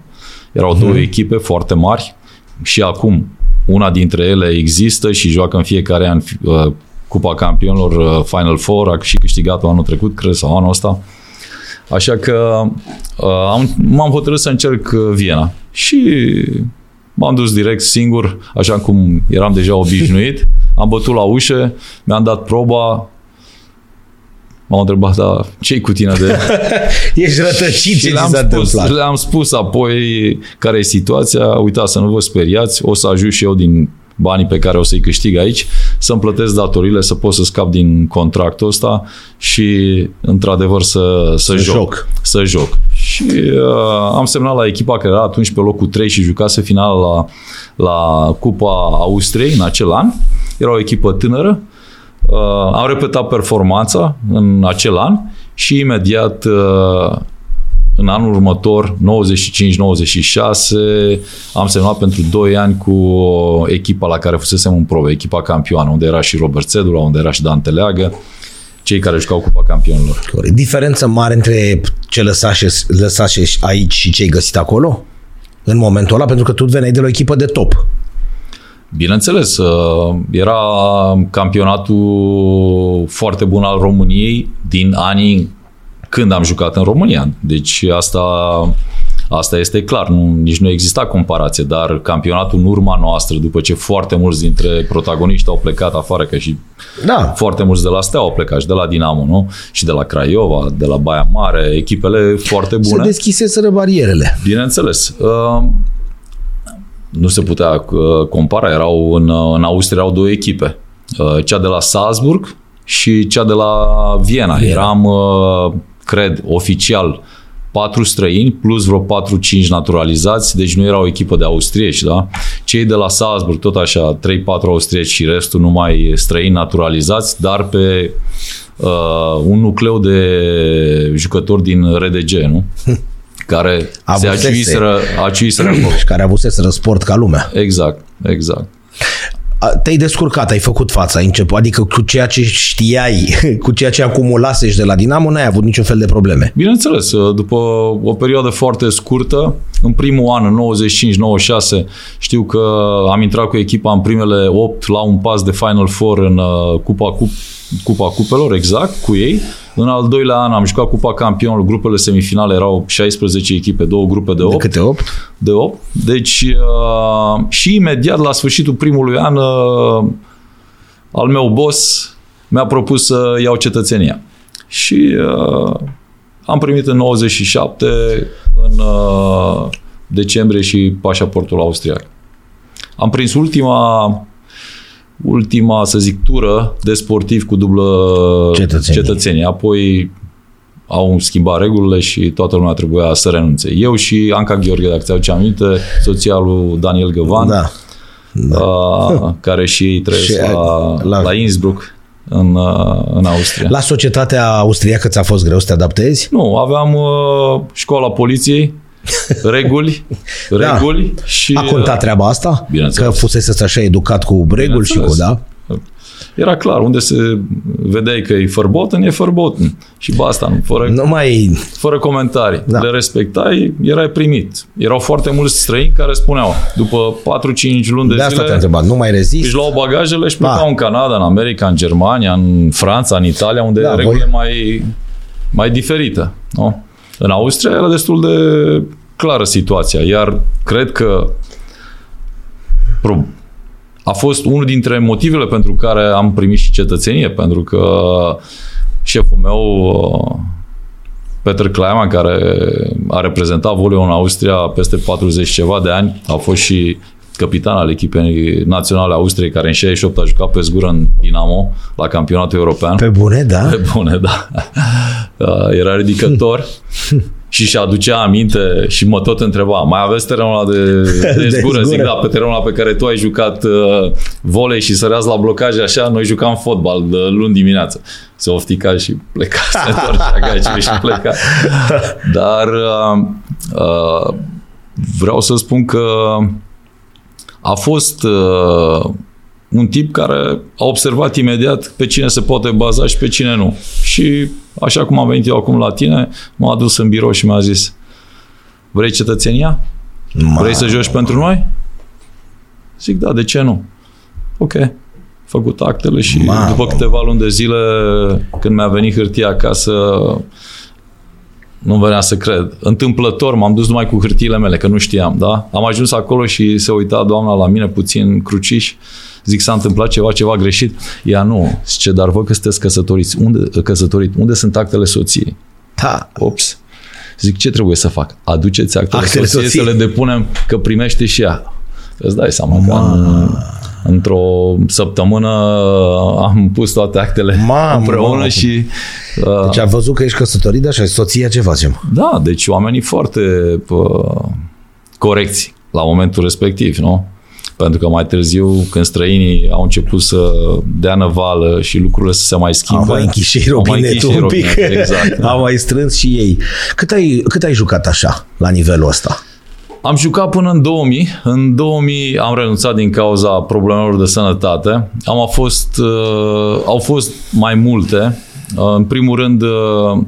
Erau hmm. două mhm. echipe foarte mari și acum una dintre ele există și joacă în fiecare an uh, Cupa Campionilor uh, Final Four, a și câștigat-o anul trecut, cred, sau anul ăsta. Așa că uh, am, m-am hotărât să încerc Viena. Și m-am dus direct singur, așa cum eram deja obișnuit. Am bătut la ușă, mi-am dat proba, M-au întrebat, da, ce cu tine de... Ești rătăcit, ce le-am spus, le-am spus apoi care e situația, uitați să nu vă speriați, o să ajut și eu din banii pe care o să-i câștig aici, să-mi plătesc datorile, să pot să scap din contractul ăsta și, într-adevăr, să, să, să joc, joc. Să joc. Și uh, am semnat la echipa care era atunci pe locul 3 și jucase final la, la Cupa Austriei în acel an. Era o echipă tânără. Uh, am repetat performanța în acel an și imediat uh, în anul următor, 95-96, am semnat pentru 2 ani cu echipa la care fusesem în probe, echipa campioană, unde era și Robert Sedula, unde era și Dan Teleagă, cei care jucau Cupa Campionilor. Diferență mare între ce lăsase, lăsase aici și ce ai găsit acolo? În momentul ăla, pentru că tu veneai de la o echipă de top. Bineînțeles, uh, era campionatul foarte bun al României din anii când am jucat în România. Deci asta, asta este clar, nu, nici nu exista comparație, dar campionatul în urma noastră, după ce foarte mulți dintre protagoniști au plecat afară, că și da. foarte mulți de la Stea au plecat și de la Dinamo, nu? Și de la Craiova, de la Baia Mare, echipele foarte bune. Se deschiseseră barierele. Bineînțeles. Uh, nu se putea uh, compara, erau în, în Austria erau două echipe. Uh, cea de la Salzburg și cea de la Viena. Viena. Eram cred, oficial, patru străini plus vreo 4-5 naturalizați, deci nu era o echipă de austrieci, da? Cei de la Salzburg, tot așa, 3-4 austrieci și restul numai străini naturalizați, dar pe uh, un nucleu de jucători din RDG, nu? care avusese. se aciuiseră, aciuiseră Și care avusese sport ca lumea. Exact, exact te-ai descurcat, ai făcut fața, ai început, adică cu ceea ce știai, cu ceea ce acumulasești de la Dinamo, n-ai avut niciun fel de probleme. Bineînțeles, după o perioadă foarte scurtă, în primul an, în 95-96, știu că am intrat cu echipa în primele 8 la un pas de Final Four în uh, Cupa, Cup, Cupa Cupelor, exact, cu ei. În al doilea an am jucat Cupa Campionilor, grupele semifinale erau 16 echipe, două grupe de 8. De câte 8? De 8. Deci uh, și imediat la sfârșitul primului an uh, al meu boss mi-a propus să iau cetățenia. Și uh, am primit în 97 în uh, decembrie și pașaportul austriac. Am prins ultima ultima, să zic, tură de sportiv cu dublă cetățenie. cetățenie. Apoi au schimbat regulile și toată lumea trebuia să renunțe. Eu și Anca Gheorghe, dacă ți-au aminte, soția lui Daniel Găvan, da. Da. A, care și ei trăiesc și la, la, la Innsbruck în, în Austria. La societatea austriacă ți-a fost greu să te adaptezi? Nu, aveam uh, școala poliției, reguli, da. reguli da. și... A contat treaba asta? Că fusese așa educat cu reguli și cu, da? Era clar, unde se vedeai că e fărboten, e fărboten. Și basta, nu, fără, nu mai... fără comentarii. Da. Le respectai, erai primit. Erau foarte mulți străini care spuneau, după 4-5 luni de, de asta zile, întrebat, nu mai rezist? Își luau bagajele și plecau da. în Canada, în America, în Germania, în Franța, în Italia, unde da, regulile voi... mai, mai diferite. Nu? În Austria era destul de clară situația, iar cred că a fost unul dintre motivele pentru care am primit și cetățenie, pentru că șeful meu Peter Kleiman, care a reprezentat volei în Austria peste 40 ceva de ani, a fost și capitan al echipei naționale Austriei, care în 68 a jucat pe zgură în Dinamo la campionatul european. Pe bune, da? Pe bune, da. Era ridicător și și aducea aminte și mă tot întreba, mai aveți terenul ăla de, de, de zgură? Zic, da, pe terenul ăla pe care tu ai jucat uh, volei și săreați la blocaje așa, noi jucam fotbal de luni dimineață. Se oftica și pleca, se întorcea și pleca. Dar uh, uh, vreau să spun că a fost uh, un tip care a observat imediat pe cine se poate baza și pe cine nu. Și așa cum am venit eu acum la tine, m-a adus în birou și mi-a zis vrei cetățenia? Ma... Vrei să joci pentru noi? Zic, da, de ce nu? Ok. Făcut actele și Ma, după câteva luni de zile, când mi-a venit hârtia acasă, nu venea să cred. Întâmplător m-am dus numai cu hârtiile mele, că nu știam, da? Am ajuns acolo și se uita doamna la mine puțin cruciș. Zic, s-a întâmplat ceva, ceva greșit. Ea nu. Zice, dar vă că sunteți căsătoriți. Unde, căsătorit? Unde sunt actele soției? Da. Ops. Zic, ce trebuie să fac? Aduceți actele, actele soției, soției să le depunem, că primește și ea. Îți dai seama Ma. că într-o săptămână am pus toate actele mamă, împreună mamă. și... Uh, deci a văzut că ești căsătorit, da, și soția ce facem? Da, deci oamenii foarte uh, corecți la momentul respectiv, nu? Pentru că mai târziu, când străinii au început să dea năvală și lucrurile să se mai schimbe... Au mai închis și robinetul un pic. Exact. Au mai strâns și ei. Cât ai, cât ai jucat așa, la nivelul ăsta? Am jucat până în 2000. În 2000 am renunțat din cauza problemelor de sănătate. Am a fost, uh, au fost mai multe. Uh, în primul rând, uh,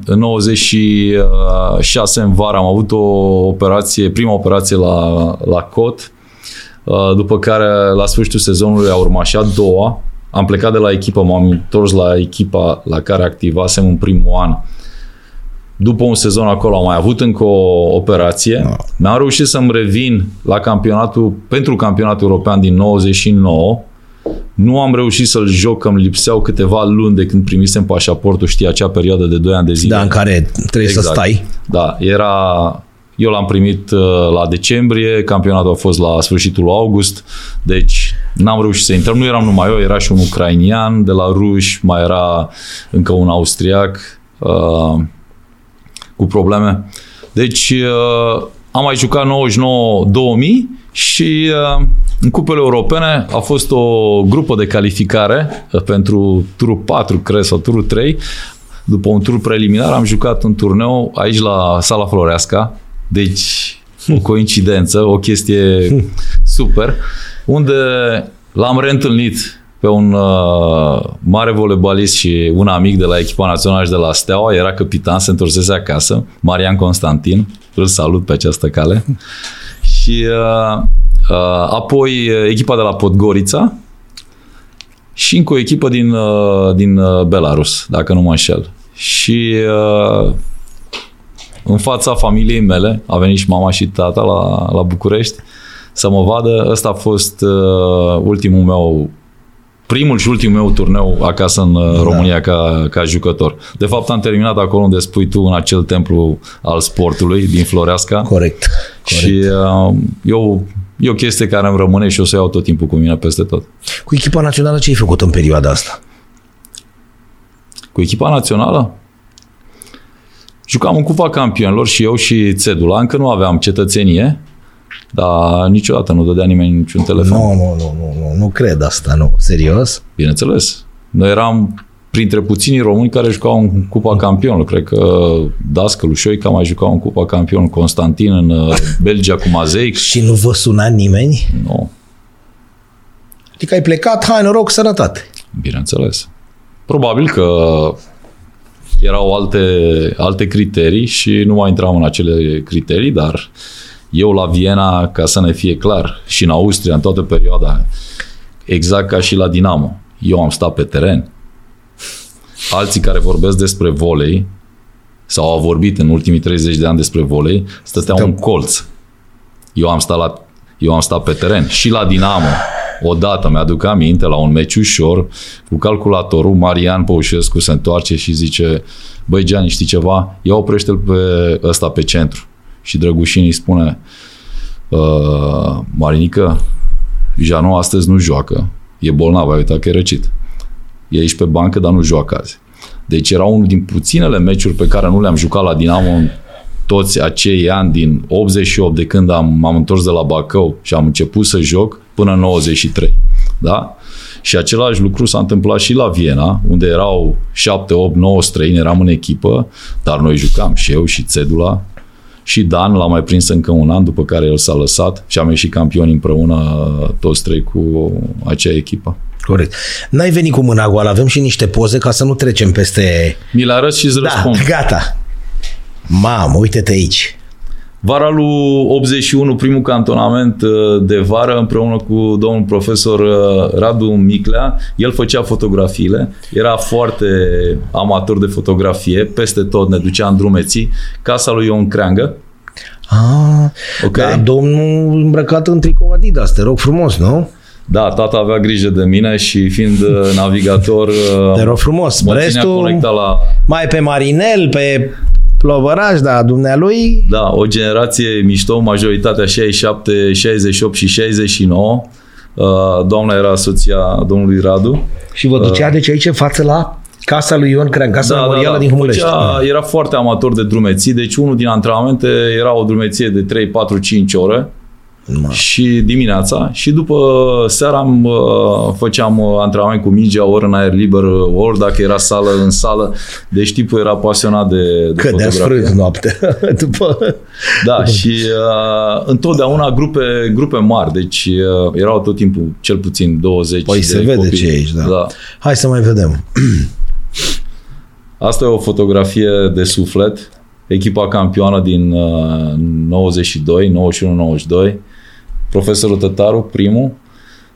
în 96 în vară am avut o operație, prima operație la, la cot, uh, după care la sfârșitul sezonului a urmat și a doua. Am plecat de la echipă, m-am întors la echipa la care activasem în primul an după un sezon acolo am mai avut încă o operație. No. Mi-am reușit să-mi revin la campionatul, pentru campionatul european din 99. Nu am reușit să-l joc, că îmi lipseau câteva luni de când primisem pașaportul, știi, acea perioadă de 2 ani de zile. Da, în care trebuie exact. să stai. Da, era... Eu l-am primit uh, la decembrie, campionatul a fost la sfârșitul august, deci n-am reușit să intrăm. Nu eram numai eu, era și un ucrainian de la ruși, mai era încă un austriac. Uh, cu probleme. Deci uh, am mai jucat 99-2000 și uh, în cupele europene a fost o grupă de calificare uh, pentru turul 4, cred, sau turul 3. După un tur preliminar am jucat un turneu aici la Sala Floreasca, deci o coincidență, o chestie super, unde l-am reîntâlnit pe un uh, mare volebalist și un amic de la echipa națională și de la Steaua, era capitan, se întorsese acasă, Marian Constantin, îl salut pe această cale. și uh, uh, apoi echipa de la Podgorița și încă o echipă din, uh, din uh, Belarus, dacă nu mă înșel. Și uh, în fața familiei mele, a venit și mama și tata la, la București să mă vadă. Ăsta a fost uh, ultimul meu primul și ultimul meu turneu acasă în uh, da. România ca, ca jucător. De fapt, am terminat acolo unde spui tu, în acel templu al sportului din Floreasca. Corect. corect. Și uh, eu, e o chestie care îmi rămâne și o să iau tot timpul cu mine peste tot. Cu echipa națională ce ai făcut în perioada asta? Cu echipa națională? Jucam în Cupa Campionilor și eu și Țedula. Încă nu aveam cetățenie, dar niciodată nu dădea nimeni niciun telefon. Nu, nu, nu, nu, nu, nu cred asta, nu. Serios? Bineînțeles. Noi eram printre puținii români care jucau în Cupa Campionilor. Cred că Dascălu Șoica mai jucau în Cupa Campion, Constantin în uh, Belgia cu Mazeic. Și nu vă suna nimeni? Nu. Adică ai plecat, hai noroc, sănătate. Bineînțeles. Probabil că erau alte, alte criterii și nu mai intram în acele criterii, dar uh, eu la Viena, ca să ne fie clar, și în Austria, în toată perioada, exact ca și la Dinamo, eu am stat pe teren. Alții care vorbesc despre volei, sau au vorbit în ultimii 30 de ani despre volei, stăteau un colț. Eu am stat, la, eu am stat pe teren și la Dinamo odată, mi-aduc aminte, la un meci ușor, cu calculatorul, Marian Păușescu se întoarce și zice, băi Gianni, știi ceva? Ia oprește-l pe ăsta pe centru. Și Drăgușin îi spune, uh, Marinică, Janu astăzi nu joacă, e bolnav, ai uitat că e răcit. E aici pe bancă, dar nu joacă azi. Deci era unul din puținele meciuri pe care nu le-am jucat la Dinamo în toți acei ani din 88 de când am, m-am întors de la Bacău și am început să joc până în 93. Da? Și același lucru s-a întâmplat și la Viena, unde erau 7, 8, 9 străini, eram în echipă, dar noi jucam și eu și Țedula și Dan l-a mai prins încă un an, după care el s-a lăsat și am ieșit campioni împreună toți trei cu acea echipă. Corect. N-ai venit cu mâna goală, avem și niște poze ca să nu trecem peste... Mi le arăt și îți Da, răspund. gata. Mamă, uite-te aici. Vara lui 81, primul cantonament uh, de vară, împreună cu domnul profesor uh, Radu Miclea, el făcea fotografiile, era foarte amator de fotografie, peste tot ne ducea în drumeții, casa lui Ion Creangă, Ah, Ok. da, domnul îmbrăcat în tricou Adidas, te rog frumos, nu? Da, tata avea grijă de mine și fiind uh, navigator, uh, Te rog frumos. mă ținea Restul, conectat la mai pe Marinel, pe Plovăraș, da, dumnealui. da, o generație mișto, majoritatea 67, 68 și 69. Uh, Doamna era soția domnului Radu. Și vă ducea, deci aici în față la casa lui Ion Crean, casa memorială din Humulești. Da, Făcea, era foarte amator de drumeții, deci unul din antrenamente era o drumeție de 3, 4, 5 ore Ma. și dimineața și după seara am, uh, făceam uh, antrenament cu mingea ori în aer liber, uh, ori dacă era sală în sală. Deci tipul era pasionat de, de Că de fotografie. frânt noaptea. După... Da, și uh, întotdeauna grupe, grupe mari, deci uh, erau tot timpul cel puțin 20 Păi de se vede copii. ce e aici, da. da. Hai să mai vedem. Asta e o fotografie de suflet. Echipa campioană din uh, 92, 91-92. Profesorul Tătaru, primul.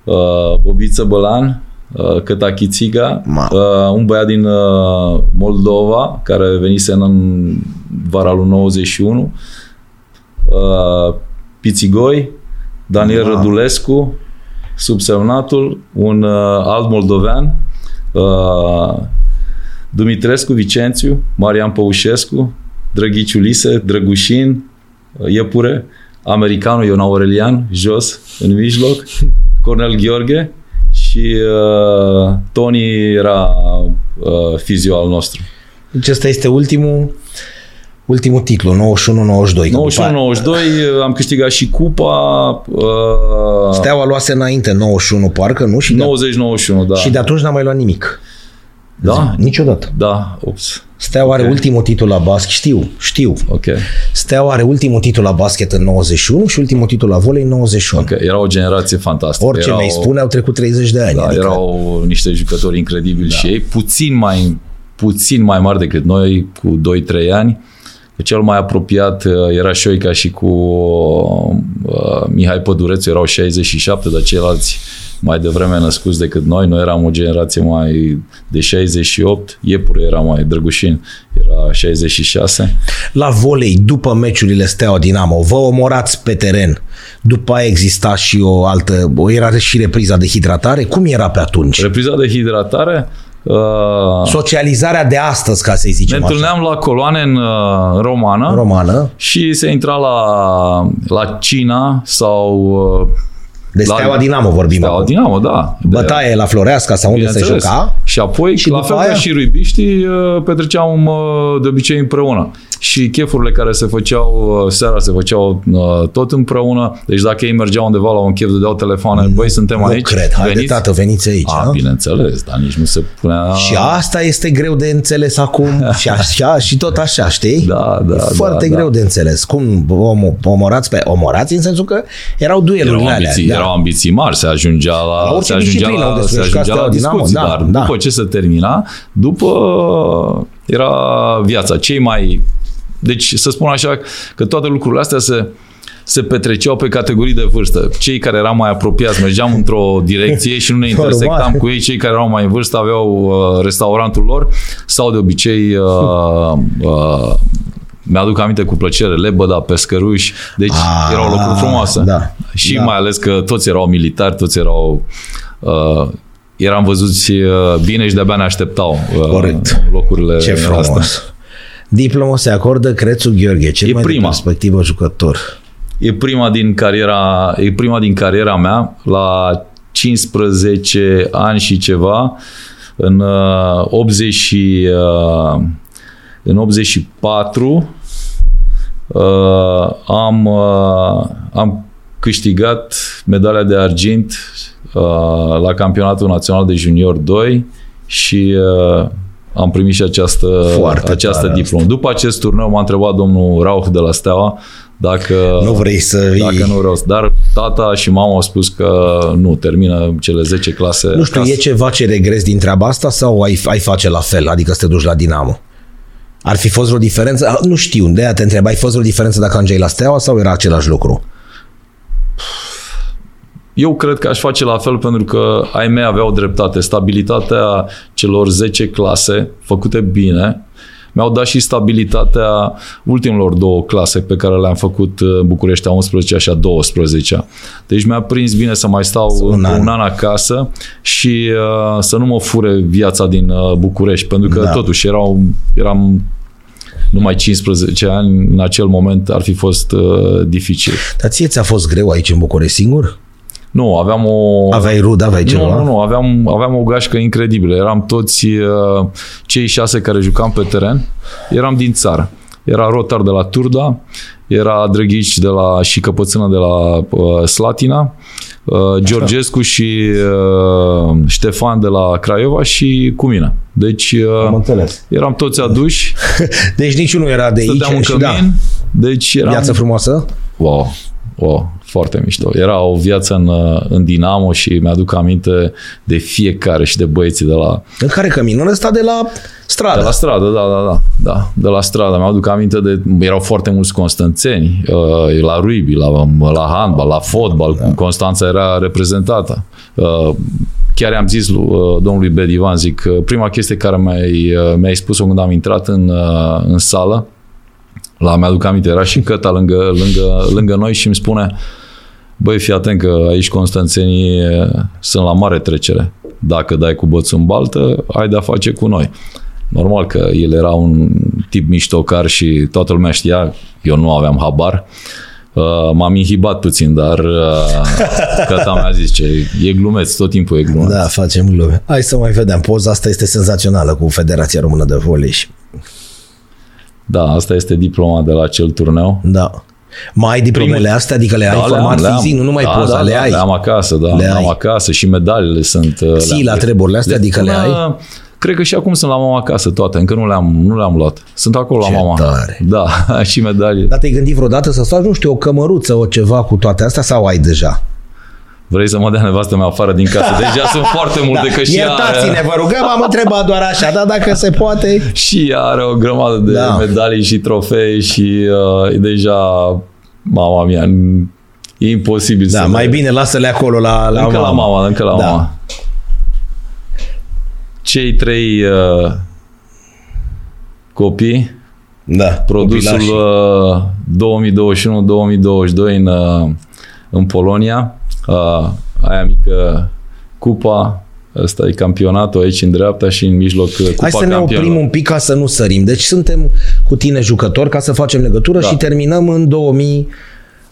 Uh, Bobiță Bălan, uh, Căta Chițiga, Ma. uh, un băiat din uh, Moldova, care venise în vara lui 91. Uh, Pițigoi, Daniel Ma. Rădulescu, subsemnatul, un uh, alt moldovean, uh, Dumitrescu Vicențiu, Marian Păușescu, Drăghiciu Lise, Drăgușin, Iepure, americanul Ion Aurelian, jos, în mijloc, Cornel Gheorghe și uh, Tony era uh, fizio al nostru. Deci ăsta este ultimul ultimul titlu, 91-92. că după aia 91-92 am câștigat și cupa uh, Steaua luase înainte 91 parcă, nu? Și de, 90-91, da. și de atunci n-a mai luat nimic. da? Niciodată. Da, ups. Steaua are Ok. ultimul titlu la basket, știu, știu. Ok. Steaua are ultimul titlu la basket în 91 și ultimul titlu la volei în 91. Ok, era o generație fantastică. Orice era mi-ai o- spune, au trecut 30 de ani. Da, adică, erau niște jucători incredibili da. și ei, puțin mai, puțin mai mari decât noi, cu 2-3 ani. Cel mai apropiat uh, era Șoica și cu uh, Mihai Pădurețu, erau 67, dar ceilalți mai devreme născuți decât noi. Noi eram o generație mai de 68, Iepure era mai drăgușin, era 66. La volei, după meciurile Steaua Dinamo, vă omorați pe teren. După aia exista și o altă, o era și repriza de hidratare. Cum era pe atunci? Repriza de hidratare, uh, Socializarea de astăzi, ca să-i ne zicem așa. întâlneam la coloane în uh, romană. Romană. Și se intra la, la Cina sau uh, De La- Steaua Dinamo vorbim Steaua acum. Dinamo, da. De- Bătaie la Floreasca sau unde se bineînțeles. juca. Și apoi, Și la după fel aia? ca și ruibiștii, uh, petreceam uh, de obicei împreună. Și chefurile care se făceau uh, seara se făceau uh, tot împreună. Deci dacă ei mergeau undeva la un chef, dădeau telefoane, băi, suntem Nu aici, cred. Haide, veniți? tată, veniți aici. A, a? bineînțeles, dar nici nu se punea... Și asta este greu de înțeles acum și așa și tot așa, știi? Da, da, Foarte da, greu da. de înțeles. Cum om, omorați pe omorați în sensul că erau duelurile Erau alea. ambiții, da. erau ambiții mari, se ajungea la, La orice se ajungea disciplină la, unde se se juca ajungea la Steaua Dinamo, discuții, da, dar da. după ce se termina, după era viața. Cei mai... Deci să spun așa că toate lucrurile astea se se petreceau pe categorii de vârstă. Cei care erau mai apropiați mergeam într-o direcție și nu ne Normal. intersectam cu ei. Cei care erau mai în vârstă aveau uh, restaurantul lor sau de obicei uh, uh, mi-aduc aminte cu plăcere, lebăda, pescăruși, deci Ah, erau locuri frumoase. da, Și da. mai ales că toți erau militari, toți erau... Uh, eram văzuți uh, bine și de-abia ne așteptau uh, Corect. în locurile Ce frumos. astea. Diplomă se acordă Crețu Gheorghe, cel E mai prima. de perspectivă jucător. E prima din cariera, e prima din cariera mea la 15 ani și ceva în uh, 80 și, uh, în 84 uh, am uh, am câștigat medalia de argint uh, la campionatul național de junior 2 și uh, am primit și această, Foarte această tare diplomă. După acest turneu m-a întrebat domnul Rauch de la Steaua dacă Nu vrei să dacă îi... nu vreau să- Dar tata și mama au spus că nu, termină cele 10 clase. Nu știu, acasă. e ceva ce regres din treaba asta sau ai, ai face la fel, adică să te duci la Dinamo? Ar fi fost vreo diferență? Ah, Nu știu, de aia te întreb, ai fost vreo diferență dacă ajungeai la Steaua sau era același lucru? Eu cred că aș face la fel pentru că ai mei aveau dreptate. Stabilitatea celor 10 clase făcute bine mi-au dat și stabilitatea ultimelor două clase pe care le-am făcut în București, a 11 și a 12 Deci mi-a prins bine să mai stau Un un, an. an. un an acasă și uh, să nu mă fure viața din uh, București, pentru că Da. da. totuși erau, eram numai 15 ani, în acel moment ar fi fost uh, dificil. Dar ție ți-a fost greu aici în București singur? Nu, aveam o... Aveai rud, aveai ceva? Nu, nu, nu, aveam, aveam o gașcă incredibilă. Eram toți uh, cei șase care jucam pe teren, eram din țară. Era Rotar de la Turda, era Drăghici de la, și Căpățână de la uh, Slatina, uh, Georgescu și uh, Ștefan de la Craiova și cu mine. Deci Am uh, înțeles. eram toți aduși, Deci niciunul era de aici stăteam în și da, cămin, deci eram... viață frumoasă? Wow, wow, foarte mișto. Era o viață în, în Dinamo și mi-aduc aminte de fiecare și de băieții de la, În care cămin? În ăsta de la stradă. de la stradă, da, da, da, da, de la stradă. Mi-aduc aminte de, erau foarte mulți constanțeni, uh, la rugby, la, la handbal, la fotbal, da. Constanța era reprezentată. Uh, chiar i-am zis lui, uh, domnului Bedivan, zic, că prima chestie care mi-ai, uh, mi-ai spus-o când am intrat în, uh, în sală, la mi-aduc aminte, era și Căta lângă, lângă, lângă noi și îmi spune băi, fii atent că aici constanțenii eh, sunt la mare trecere. Dacă dai cu bățul în baltă, ai de-a face cu noi. Normal că el era un tip miștocar și toată lumea știa, eu nu aveam habar. Uh, m-am inhibat puțin, dar uh, Căta mi-a zis ce e glumeț, tot timpul e glumeț. Da, facem glume. Hai să mai vedem. Poza asta este senzațională cu Federația Română de Volei. și- da, asta este diploma de la acel turneu. Da. Mai ai diplomele Primul- astea? Adică le ai Da, format le-am, fizic, nu numai da, poza, da, le da, ai. Le am acasă, da, Le le am ai. acasă și medalile sunt. uh, Ții le-am la pus. treburile astea, adică le ai? până- Cred că și acum sunt la mama acasă toate, încă nu le-am, nu le-am luat. Sunt acolo Ce la mama. tare. Da, și medalii. Dar te-ai gândit vreodată să faci, nu știu, o cămăruță, o ceva cu toate astea sau ai deja? Vrei să mă dea nevastă mea afară din casă? Deja sunt foarte multe, că și ea, Iertați-ne, are, vă rugăm, am întrebat doar așa, dar dacă se poate... și ea are o grămadă de Da. medalii și trofei și uh, e deja, mama mea, e imposibil Da, să mai le- bine lasă-le acolo la, la încă mama. la mama, încă la Da. mama. Cei trei uh, copii Da, produsul copilașii. uh, 2021-2022 în, uh, în Polonia. Uh, aia mică cupa, ăsta e campionatul aici în dreapta și în mijloc uh, cupa Hai să ne campionilor. oprim un pic ca să nu sărim. Deci suntem cu tine jucători ca să facem legătură Da. și terminăm în 2000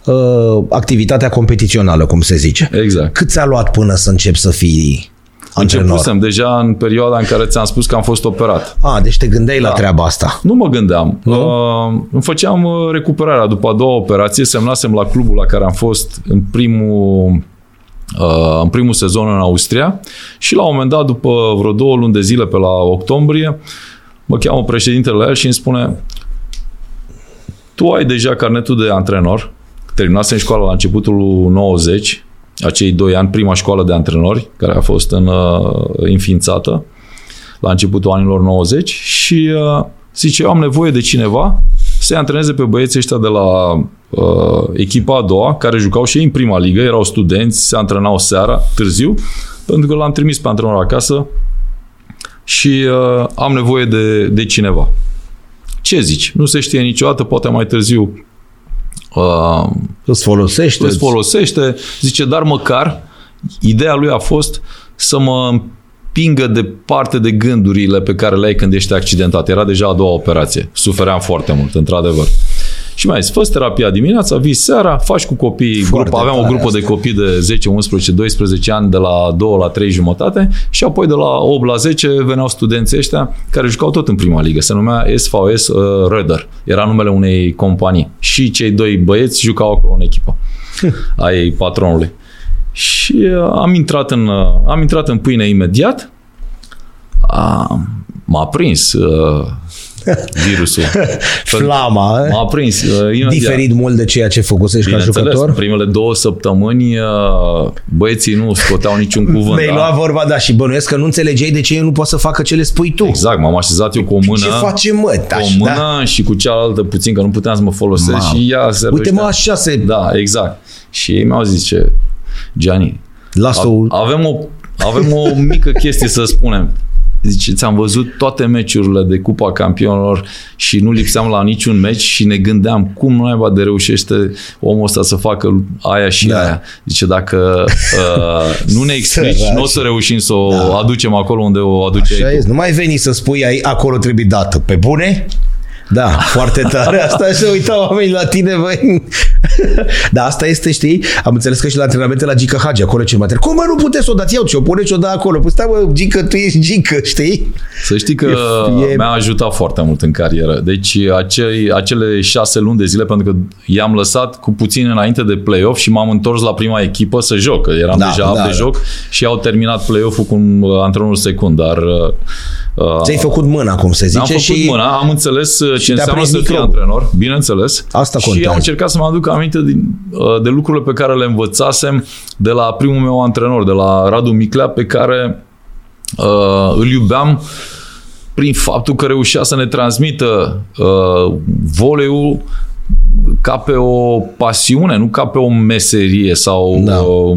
uh, activitatea competițională, cum se zice. Exact. Cât ți-a luat până să începi să fii antrenor? Începusem deja în perioada în care ți-am spus că am fost operat. A, deci te gândeai la Da. treaba asta. Nu mă gândeam. Nu? Uh, îmi făceam uh, recuperarea. După a doua operație, semnasem la clubul la care am fost în primul, uh, în primul sezon în Austria și la un moment dat, după vreo două luni de zile, pe la octombrie, mă cheamă președintele la el și îmi spune tu ai deja carnetul de antrenor, terminasem școala la începutul lui 90, acei doi ani, prima școală de antrenori, care a fost în, uh, înființată la începutul anilor 90 și uh, zice, eu am nevoie de cineva să-i antreneze pe băieții ăștia de la uh, echipa a doua, care jucau și ei în prima ligă, erau studenți, se antrenau seara, târziu, pentru că l-am trimis pe antrenor acasă și uh, am nevoie de, de cineva. ce zici? Nu se știe niciodată, poate mai târziu uh, îți folosește. Îți folosește. Zice, dar măcar ideea lui a fost să mă împingă departe de gândurile pe care le ai când ești accidentat. Era deja a doua operație. Sufeream foarte mult, într-adevăr. Și mai zis, fă terapia dimineața, vii seara, faci cu copiii, grup, aveam o grupă asta. de copii de 10, 11, 12 ani de la 2 la 3 jumătate și apoi de la 8 la 10 veneau studenții ăștia care jucau tot în prima ligă. Se numea SVS uh, Röder. Era numele unei companii. Și cei doi băieți jucau acolo în echipă. a ei patronului. Și uh, am intrat în, uh, am intrat în pâine imediat. A, m-a prins uh, virusul. Flama. M-a prins. Uh, Diferit mult de ceea ce făcusești ca jucător? primele două săptămâni uh, băieții nu scoteau niciun cuvânt. Mi-ai da? luat vorba, da, și bănuiesc că nu înțelegeai de ce eu nu pot să facă ce le spui tu. Exact, m-am așezat eu cu o mână. Ce face mă, Cu o mână da? și cu cealaltă puțin, că nu puteam să mă folosesc Ma. și ea se Uite mă, așa se... Da, exact. Și ei mi-au zis ce, Gianni, Lasă-o... avem o avem o mică chestie să spunem. Zice, ți-am văzut toate meciurile de Cupa Campionilor și nu lipseam la niciun meci și ne gândeam cum nu naiba de reușește omul ăsta să facă aia și da. aia. Zice, dacă uh, nu ne explici, nu o să reușim să o da. aducem acolo unde o aduce Așa Nu mai veni să spui ai, acolo trebuie dată. Pe bune? Da, foarte tare. Asta se uitau oamenii la tine, băi. Dar asta este, știi, am înțeles că și la antrenamente la Gică Hagi, acolo ce material. Cum mă, nu puteți să o dați eu, ce o puneți o da acolo? Păi stai, mă, Gică, tu ești Gică, știi? Să știi că e, e... mi-a ajutat foarte mult în carieră. Deci acei, acele șase luni de zile, pentru că i-am lăsat cu puțin înainte de play-off și m-am întors la prima echipă să joc, că eram da, deja da, de da. joc și au terminat play-off-ul cu un antrenor secund, dar Uh, Ți-ai făcut mâna, cum se zice. Am făcut și... mâna, am înțeles uh, ce înseamnă să fii antrenor, bineînțeles. Asta contează. Și am încercat să mă aduc aminte din, uh, de lucrurile pe care le învățasem de la primul meu antrenor, de la Radu Miclea, pe care uh, îl iubeam prin faptul că reușea să ne transmită uh, voleiul ca pe o pasiune, nu ca pe o meserie sau... Da. O...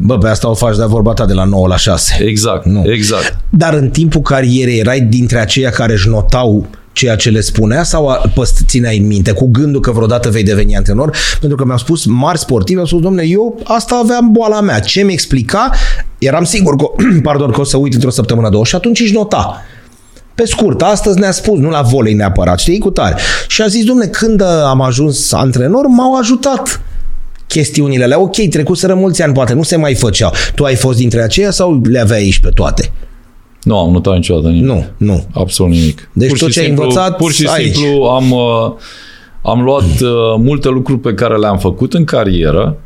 Bă, pe asta o faci de vorba ta de la 9 la 6. Exact, nu. exact. Dar în timpul carierei erai dintre aceia care își notau ceea ce le spunea sau țineai în minte cu gândul că vreodată vei deveni antrenor? Pentru că mi-au spus mari sportivi, au spus, domnule, eu asta aveam boala mea. Ce mi explica? Eram sigur că, pardon, că o să uit într-o săptămână, două și atunci își nota. Pe scurt, astăzi ne-a spus, nu la volei neapărat, știi, cu tare. Și a zis, domne, când am ajuns antrenor, m-au ajutat chestiunile alea. Ok, trecuseră mulți ani, poate nu se mai făceau. Tu ai fost dintre aceia sau le aveai aici pe toate? Nu am notat niciodată nimic. Nu, nu. Absolut nimic. Deci pur tot ce ai învățat Pur și aici. simplu am, uh, am luat uh, multe lucruri pe care le-am făcut în carieră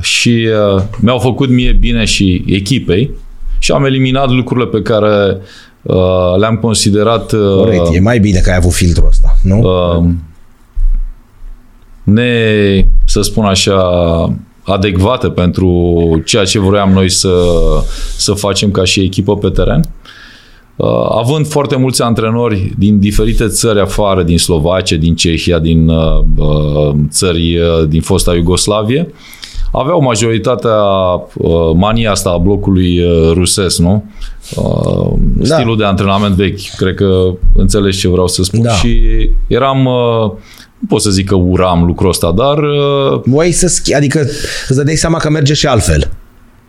și uh, mi-au făcut mie bine și echipei și am eliminat lucrurile pe care Uh, le-am considerat... Uh, Corect, e mai bine că ai avut filtrul ăsta, nu? Uh, ne, să spun așa, adecvate pentru ceea ce vroiam noi să, să facem ca și echipă pe teren. Uh, având foarte mulți antrenori din diferite țări afară, din Slovacia, din Cehia, din uh, uh țări uh, din fosta Iugoslavie, aveau majoritatea uh, mania asta a blocului uh, rusesc, nu? Uh, da. Stilul de antrenament vechi. Cred că înțelegi ce vreau să spun. Da. Și eram... Uh, nu pot să zic că uram lucrul ăsta, dar... Uh, Voi să schi- adică îți dai seama că merge și altfel.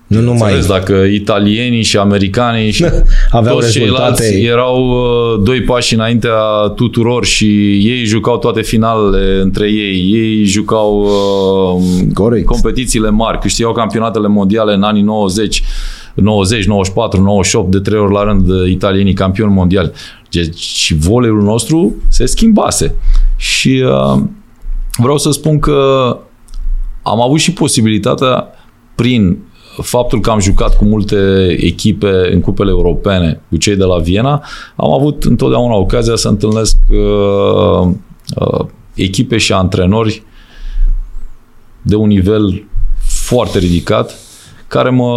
Nu numai... Înțeles, dacă italienii și americanii și Aveau toți rezultate... ceilalți erau uh, doi pași înaintea tuturor și ei jucau toate finalele între ei, ei jucau uh, Corect. competițiile mari, câștigau campionatele mondiale în anii 90, 90, 94, 98, de trei ori la rând uh, italienii campioni mondiali. Deci și voleiul nostru se schimbase. Și uh, vreau să spun că am avut și posibilitatea prin faptul că am jucat cu multe echipe în cupele europene, cu cei de la Viena, am avut întotdeauna ocazia să întâlnesc uh, uh, echipe și antrenori de un nivel foarte ridicat, care mă,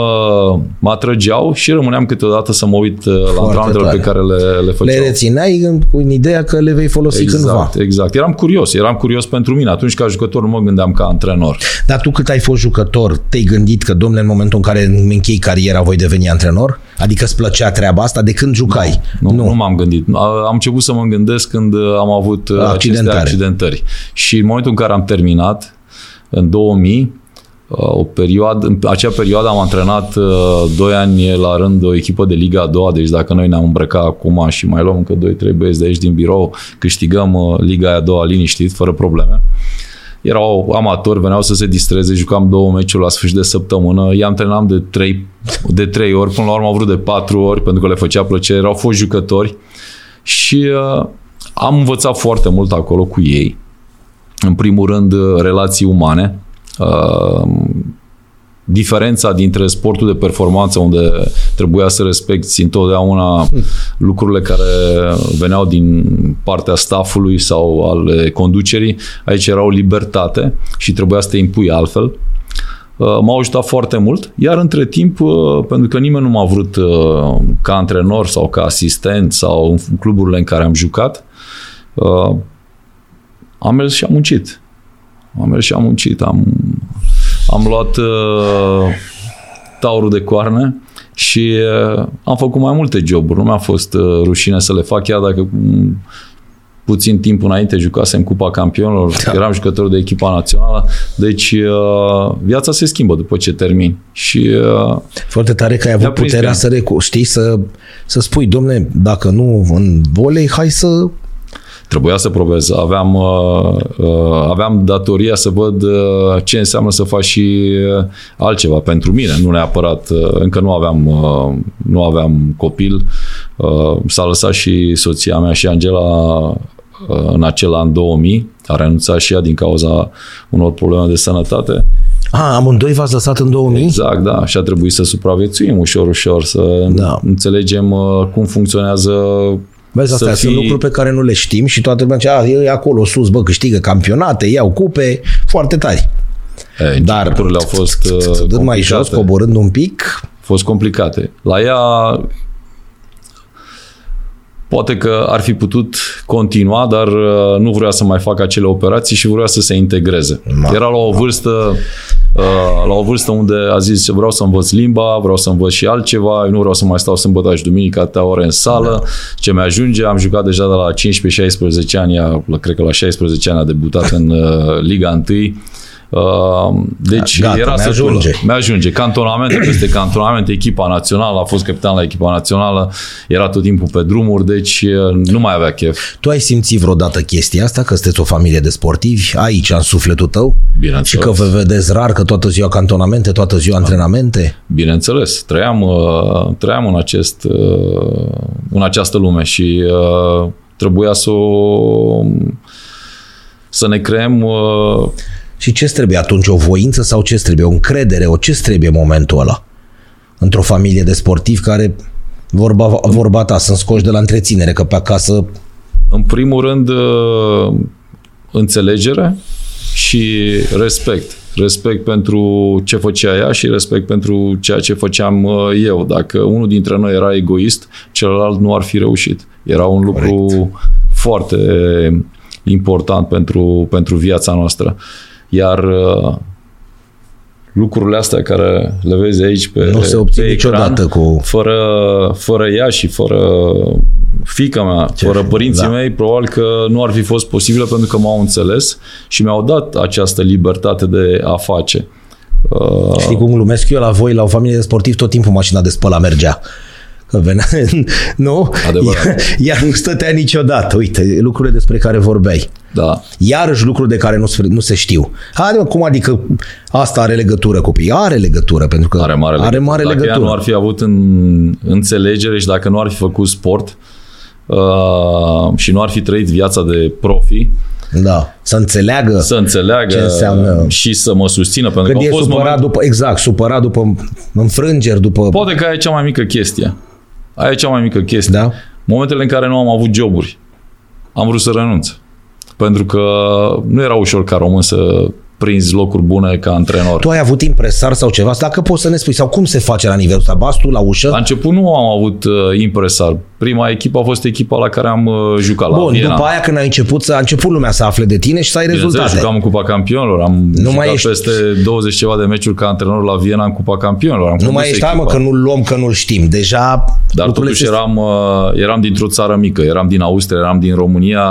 mă atrăgeau și rămâneam câteodată să mă uit uh, la antrenamentele pe care le, le făceau. Le rețineai cu ideea că le vei folosi exact, cândva. Exact, eram curios, eram curios pentru mine. Atunci ca jucător nu mă gândeam ca antrenor. Dar tu cât ai fost jucător, te-ai gândit că, domnule, în momentul în care închei cariera voi deveni antrenor? Adică îți plăcea treaba asta de când jucai? Nu, nu, nu m-am gândit. Am început să mă gândesc când uh, am avut uh, accidentare. aceste accidentări. Și în momentul în care am terminat, în 2000, uh, o perioadă, în acea perioadă am antrenat uh, doi ani la rând o echipă de Liga a doua, deci dacă noi ne-am îmbrăcat acum și mai luăm încă 2-3 băieți de aici din birou, câștigăm uh, Liga a doua liniștit, fără probleme. Erau amatori, veneau să se distreze, jucam două meciuri la sfârșit de săptămână, i-am antrenam de trei, de trei ori, până la urmă au vrut de patru ori, pentru că le făcea plăcere, erau fost jucători și uh, am învățat foarte mult acolo cu ei în primul rând, relații umane. Uh, diferența dintre sportul de performanță, unde trebuia să respecti întotdeauna lucrurile care veneau din partea staffului sau al conducerii, aici era o libertate și trebuia să te impui altfel. Uh, m-au ajutat foarte mult, iar între timp, uh, pentru că nimeni nu m-a vrut ca antrenor sau ca asistent sau în cluburile în care am jucat, am mers și am muncit. Am mers și am muncit. Am, am luat uh, taurul de coarne și uh, am făcut mai multe joburi. Nu mi-a fost uh, rușine să le fac, chiar dacă um, puțin timp înainte jucasem Cupa Campionilor, da. eram jucător de echipa națională, deci uh, viața se schimbă după ce termin. Și, uh, Foarte tare că ai avut puterea să, recu- știi, să, să spui, domne, dacă nu în volei, hai să Trebuia să probez. Aveam, uh, uh, aveam datoria să văd uh, ce înseamnă să faci și altceva pentru mine, nu neapărat. Încă nu aveam, nu aveam copil. S-a lăsat și soția mea și Angela în acel an 2000. A renunțat și ea din cauza unor probleme de sănătate. A, amândoi v-ați lăsat în 2000? Exact, da. Și a trebuit să supraviețuim ușor, ușor, să da. înțelegem cum funcționează Vezi, astea fi... sunt lucruri pe care nu le știm și toată lumea zice, e acolo sus, bă, câștigă campionate, iau cupe, foarte tari. E, Dar lucrurile au fost uh, mai jos, coborând un pic. Au fost complicate. La ea poate că ar fi putut continua, dar uh, nu vrea să mai facă acele operații și vrea să se integreze. Ma. Era la o vârstă Uh, la o vârstă unde a zis vreau să învăț limba, vreau să învăț și altceva, eu nu vreau să mai stau sâmbătă și duminică atâtea ore în sală, da. ce mi-ajunge, am jucat deja de la 15-16 ani, cred că la 16 ani a debutat în uh, Liga 1, Uh, deci Gata, era să ajunge. Mi-ajunge. Cantonamente peste cantonamente, echipa națională, a fost capitan la echipa națională, era tot timpul pe drumuri, deci uh, nu mai avea chef. Tu ai simțit vreodată chestia asta, că sunteți o familie de sportivi, aici, în sufletul tău? Bineînțeles. Și că vă vedeți rar, că toată ziua cantonamente, toată ziua antrenamente? Bineînțeles. Trăiam, uh, trăiam în, acest, în această lume și trebuia să o, să ne creăm și ce trebuie atunci? O voință sau ce trebuie? O încredere? O ce trebuie în momentul ăla? Într-o familie de sportivi care, vorba, vorba ta, sunt scoși de la întreținere, că pe acasă... În primul rând, uh, înțelegere și respect. Respect pentru ce făcea ea și respect pentru ceea ce făceam uh, eu. Dacă unul dintre noi era egoist, celălalt nu ar fi reușit. Era un lucru Correct. foarte important pentru, pentru viața noastră. Uh, iar uh, lucrurile astea care le vezi aici pe Nu se obțin niciodată cu... Fără, fără ea și fără fica mea, Ce fără părinții da. mei, probabil că nu ar fi fost posibil pentru că m-au înțeles și mi-au dat această libertate de a face. Uh... Știi cum glumesc eu la voi, la o familie de sportivi, tot timpul mașina de spălat mergea venea, nu? Adevărat. Ea nu stătea niciodată. Uite, lucrurile despre care vorbeai. Da. Iarăși lucruri de care nu, nu se știu. Haide, cum adică asta are legătură cu ei? Are legătură, pentru că are mare, are mare dacă legătură. Dacă nu ar fi avut în înțelegere și dacă nu ar fi făcut sport uh, și nu ar fi trăit viața de profi, da, să înțeleagă, să înțeleagă ce înseamnă și să mă susțină. Pentru Când că e fost supărat moment... după, exact, supărat după înfrângeri, după... Poate că e cea mai mică chestie. Aia e cea mai mică chestie. Da? Momentele în care nu am avut joburi, am vrut să renunț. Pentru că nu era ușor ca român să prins locuri bune ca antrenor. Tu ai avut impresar sau ceva? Dacă poți să ne spui, sau cum se face la nivelul ăsta? Bastu la ușă? La început nu am avut uh, impresar. Prima echipă a fost echipa la care am uh, jucat la Bun, Viena. după aia când ai început, să, a început lumea să afle de tine și să ai Bineînțeles, rezultate. jucam în Cupa Campionilor, am Nu jucat mai ești- peste 20 ceva de meciuri ca antrenor la Viena în Cupa Campionilor. Am Nu mai condus ești, hai mă, echipa. că nu-l luăm, că nu-l știm. Deja Dar lucrurile totuși se- eram, uh, eram dintr-o țară mică, eram din Austria, eram din România,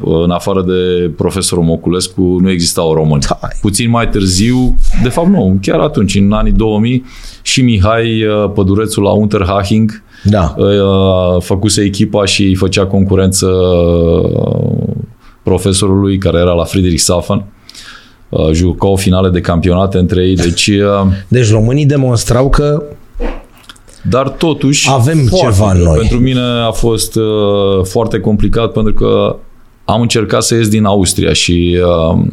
uh, în afară de profesorul Moculescu, nu existau români. Hai. Puțin mai târziu, de fapt nu, chiar atunci, în anii 2000, și Mihai uh, Pădurețul la Unterhaching Da. uh, făcuse echipa și îi făcea concurență uh, profesorului care era la Friedrichshafen. Uh, Jucau finale de campionate între ei, deci uh, Deci românii demonstrau că Dar totuși Avem foarte ceva greu. noi. Pentru mine a fost uh, foarte complicat pentru că am încercat să ies din Austria și uh,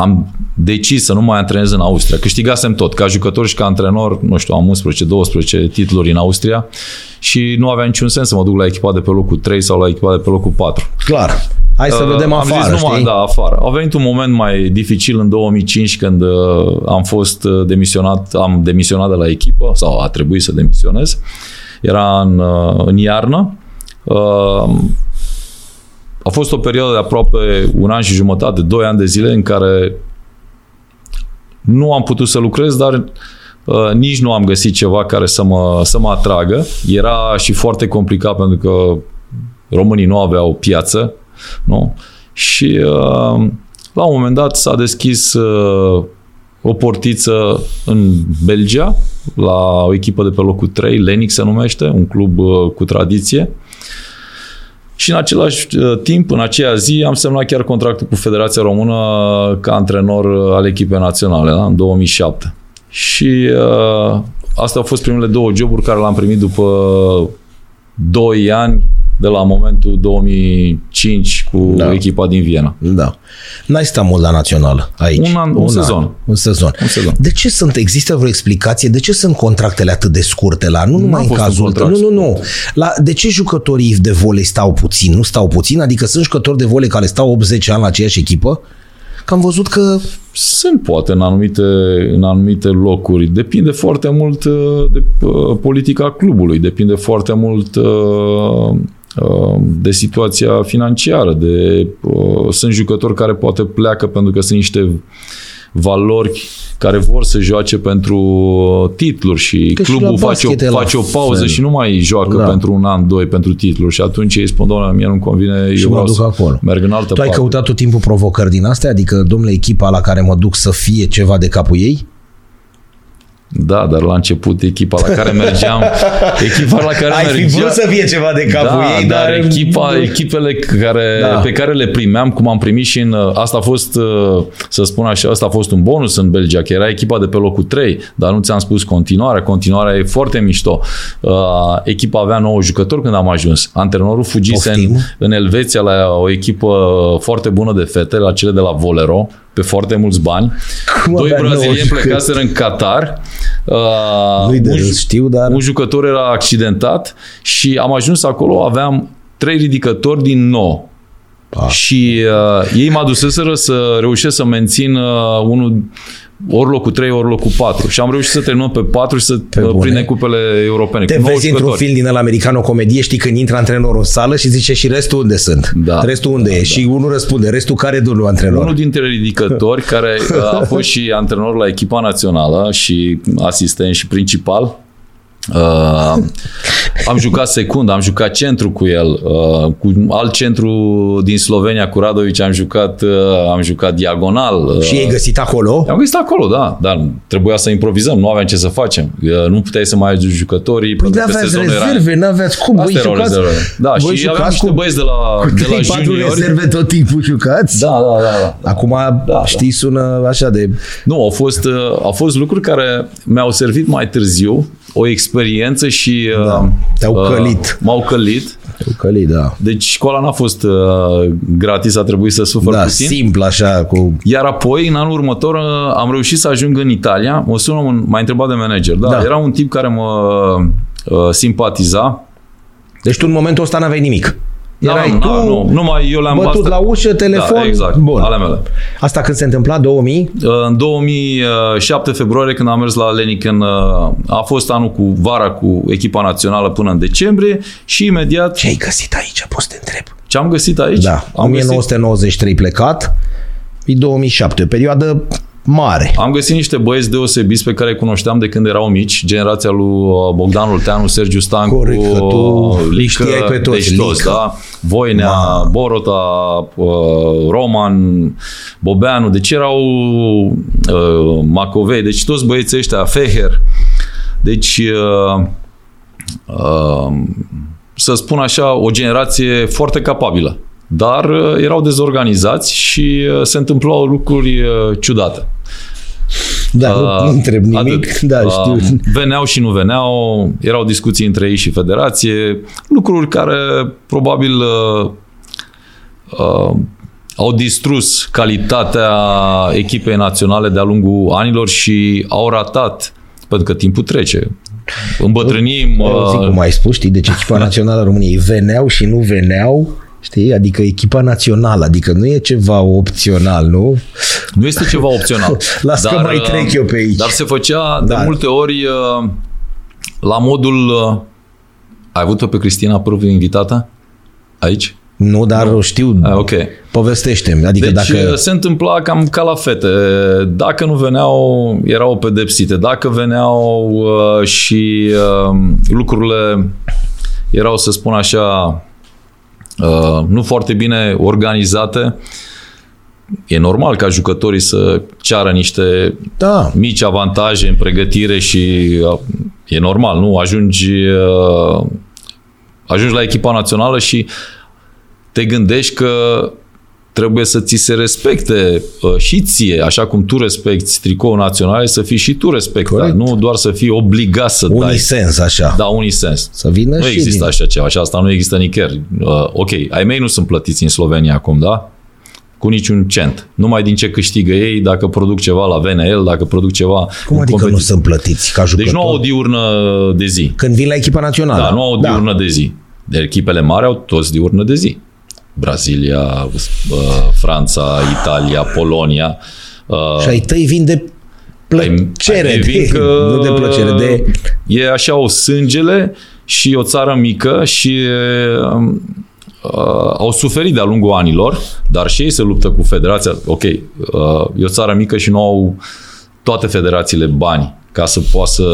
am decis să nu mai antrenez în Austria. Câștigasem tot, ca jucător și ca antrenor, nu știu, am 11-12 titluri în Austria și nu avea niciun sens să mă duc la echipa de pe locul 3 sau la echipa de pe locul 4. clar, hai să Uh, vedem am afară, zis numai, știi? da, afară. A venit un moment mai dificil în 2005 când uh, am fost uh, demisionat, am demisionat de la echipă sau a trebuit să demisionez. Era în, uh, în iarnă. Uh, a fost o perioadă de aproape un an și jumătate, doi ani de zile în care nu am putut să lucrez, dar uh, nici nu am găsit ceva care să mă, să mă atragă. Era și foarte complicat pentru că românii nu aveau piață, nu? Și uh, la un moment dat s-a deschis uh, o portiță în Belgia, la o echipă de pe locul 3, Lenic se numește, un club uh, cu tradiție. Și în același uh, timp, în aceea zi, am semnat chiar contractul cu Federația Română ca antrenor uh, al echipei naționale, da? în 2007. Și uh, astea au fost primele două joburi care le-am primit după 2 ani de la momentul 2005 cu Da. da. echipa din Viena. Da. N-ai stat mult la națională aici. Un an- un sezon. Un sezon. Un sezon. De ce sunt, există vreo explicație? De ce sunt contractele atât de scurte la, nu numai în fost un cazul contract Nu, nu, nu. La, de ce jucătorii de volei stau puțin? Nu stau puțin? Adică sunt jucători de volei care stau 80 ani la aceeași echipă? Că am văzut că Sunt poate în anumite, în anumite locuri. Depinde foarte mult uh, de uh, politica clubului, depinde foarte mult uh, uh, de situația financiară. De, uh, sunt jucători care poate pleacă pentru că sunt niște valori care vor să joace pentru uh, titluri și Că și clubul la face o, basket e la face o pauză fel. și nu mai joacă Da. pentru un an, doi pentru titluri și atunci ei spun, doamne, mie nu-mi convine, Și eu mă vreau duc să acolo. merg în altă tu ai parte. căutat tot timpul provocări din astea? Adică, domnule, echipa la care mă duc să fie ceva de capul ei? Da, dar la început echipa la care mergeam, echipa la care Ai fi mergeam, vrut să fie ceva de capul da, ei, dar dar... echipa, echipele care, Da. da. pe care le primeam, cum am primit și în... Asta a fost, uh, să spun așa, asta a fost un bonus în Belgia, că era echipa de pe locul 3, dar nu ți-am spus continuarea. Continuarea e foarte mișto. Uh, echipa avea 9 jucători când am ajuns. Antrenorul fugise în, Poftim. în Elveția la o echipă foarte bună de fete, la cele de la Volero, pe foarte mulți bani. Cum Doi avea nouă brazilieni jucători? plecaseră în Qatar. Uh, Nu-i de un ju- râs, știu, dar... un jucător era accidentat și am ajuns acolo, aveam trei ridicători din nou. Ah. Și uh, ei mă aduseseră să reușesc să mențin uh, unul ori locul 3, ori locul 4. Și am reușit să terminăm pe 4 și să Pe uh, bune. prindem cupele europene. Te cu nouă vezi într-un jucători. film din ăla american, o comedie, știi când intră antrenorul în sală și zice și restul unde sunt? Da. Restul unde Da, e? da. Și unul răspunde, restul care domnul antrenor? Unul dintre ridicători, care uh, a fost și antrenor la echipa națională și asistent și principal, Uh, am jucat secund, am jucat centru cu el, uh, cu alt centru din Slovenia, cu Radovici, am jucat, uh, am jucat diagonal. Uh, Și ei găsit acolo? am găsit acolo, da, dar trebuia să improvizăm, nu aveam ce să facem. Uh, Nu puteai să mai aduci jucătorii. Păi pentru că aveați sezonul era- rezerve, n-aveți cum. Astea voi erau jucați, rezervele. Da, voi și aveam jucați niște cu, băieți de la, cu de la 3-4 juniori. rezerve tot timpul jucați? Da, da, da, da. Acum, da. știi, sună așa de... Nu, au fost, uh, au fost lucruri care mi-au servit mai târziu, o experiență și uh, Da, te-au călit. m-au călit. Căli, da. Deci școala n-a fost uh, gratis, a trebuit să sufăr Da, puțin. simplu așa, cu... Iar apoi, în anul următor, uh, am reușit să ajung în Italia. Mă sună, un, m-a întrebat de manager. Da, Da. da. era un tip care mă uh, simpatiza. Deci tu în momentul ăsta n-aveai nimic. Erai da, tu nu, nu, numai eu le-am bătut asta- la ușă, telefon, da, exact, bun. ale mele. Asta când se întâmpla, 2000? În 2007 februarie, când am mers la Leniken, a fost anul cu vara cu echipa națională până în decembrie și imediat Ce ai găsit aici, poți să te întreb? ce am găsit aici? Da, am 1993 plecat, e 2007, o perioadă mare. Am găsit niște băieți deosebiți pe care îi cunoșteam de când erau mici, generația lui uh, Bogdan Olteanu, Sergiu Stancu, Corect, că tu uh, îi știai pe toți, deci toți, Lică. da? Voinea, Ma. Borota, uh, Roman, Bobeanu, deci erau uh, Macovei, deci toți băieții ăștia, Feher, deci uh, uh, să spun așa, o generație foarte capabilă. Dar uh, erau dezorganizați și uh, se întâmplau lucruri uh, ciudate. Da, nu, Uh, nu întreb nimic, atât. da, Uh, știu. Veneau și nu veneau, erau discuții între ei și federație, lucruri care probabil uh, uh, au distrus calitatea echipei naționale de-a lungul anilor și au ratat, pentru că timpul trece. Îmbătrânim. Eu zic uh, cum ai spus, știi, deci echipa națională a României veneau și nu veneau, știi, adică echipa națională, adică nu e ceva opțional, nu? Nu este ceva opțional. Las că mai uh, trec eu pe aici. Dar se făcea de Da. multe ori uh, la modul... uh, Ai avut-o pe Cristina Pârvu invitată aici? Nu, dar o știu, Ah, ok. povestește adică Deci dacă... uh, se întâmpla cam ca la fete. Dacă nu veneau, erau pedepsite. Dacă veneau uh, și uh, lucrurile erau, să spun așa, uh, nu foarte bine organizate, e normal ca jucătorii să ceară niște Da, mici avantaje în pregătire și uh, e normal, nu? Ajungi, uh, ajungi la echipa națională și te gândești că trebuie să ți se respecte uh, și ție, așa cum tu respecti tricoul național, să fii și tu respectat, Corect. nu doar să fii obligat să dai. unisens așa. Da, unisens. Să vină Nu și există din... așa ceva și asta nu există nicăieri. Uh, ok, ai mei nu sunt plătiți în Slovenia acum, da? Cu niciun cent. Numai din ce câștigă ei, dacă produc ceva la VNL, dacă produc ceva Cum în adică nu competiție. sunt plătiți ca jucători? Deci nu au o diurnă de zi. Când vin la echipa națională. Da, nu au o diurnă de zi. De echipele mari au toți diurnă de zi. Brazilia, uh, Franța, Italia, Polonia. Uh, Și ai tăi vin de plăcere, ai- ai de, vin că nu de plăcere, de... E așa o sângele și o țară mică și um, uh, au suferit de-a lungul anilor, dar și ei se luptă cu federația. Ok, uh, e o țară mică și nu au toate federațiile bani ca să poată să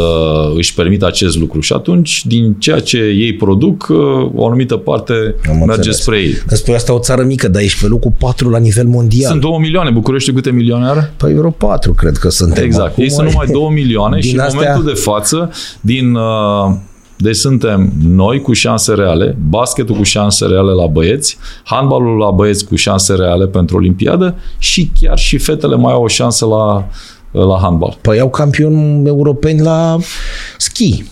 își permită acest lucru. Și atunci, din ceea ce ei produc, uh, o anumită parte Am merge înțeles. spre ei. Că spui asta o țară mică, dar ești pe locul 4 la nivel mondial. Sunt 2 milioane. București câte milioane are? Păi vreo 4 cred că suntem. Exact. Acum Ei sunt numai 2 milioane Din și în astea- momentul de față, din, uh, deci suntem noi cu șanse reale, basketul cu șanse reale la băieți, handbalul la băieți cu șanse reale pentru Olimpiadă și chiar și fetele mai au o șansă la, la handbal. Păi au campioni europeni la schi.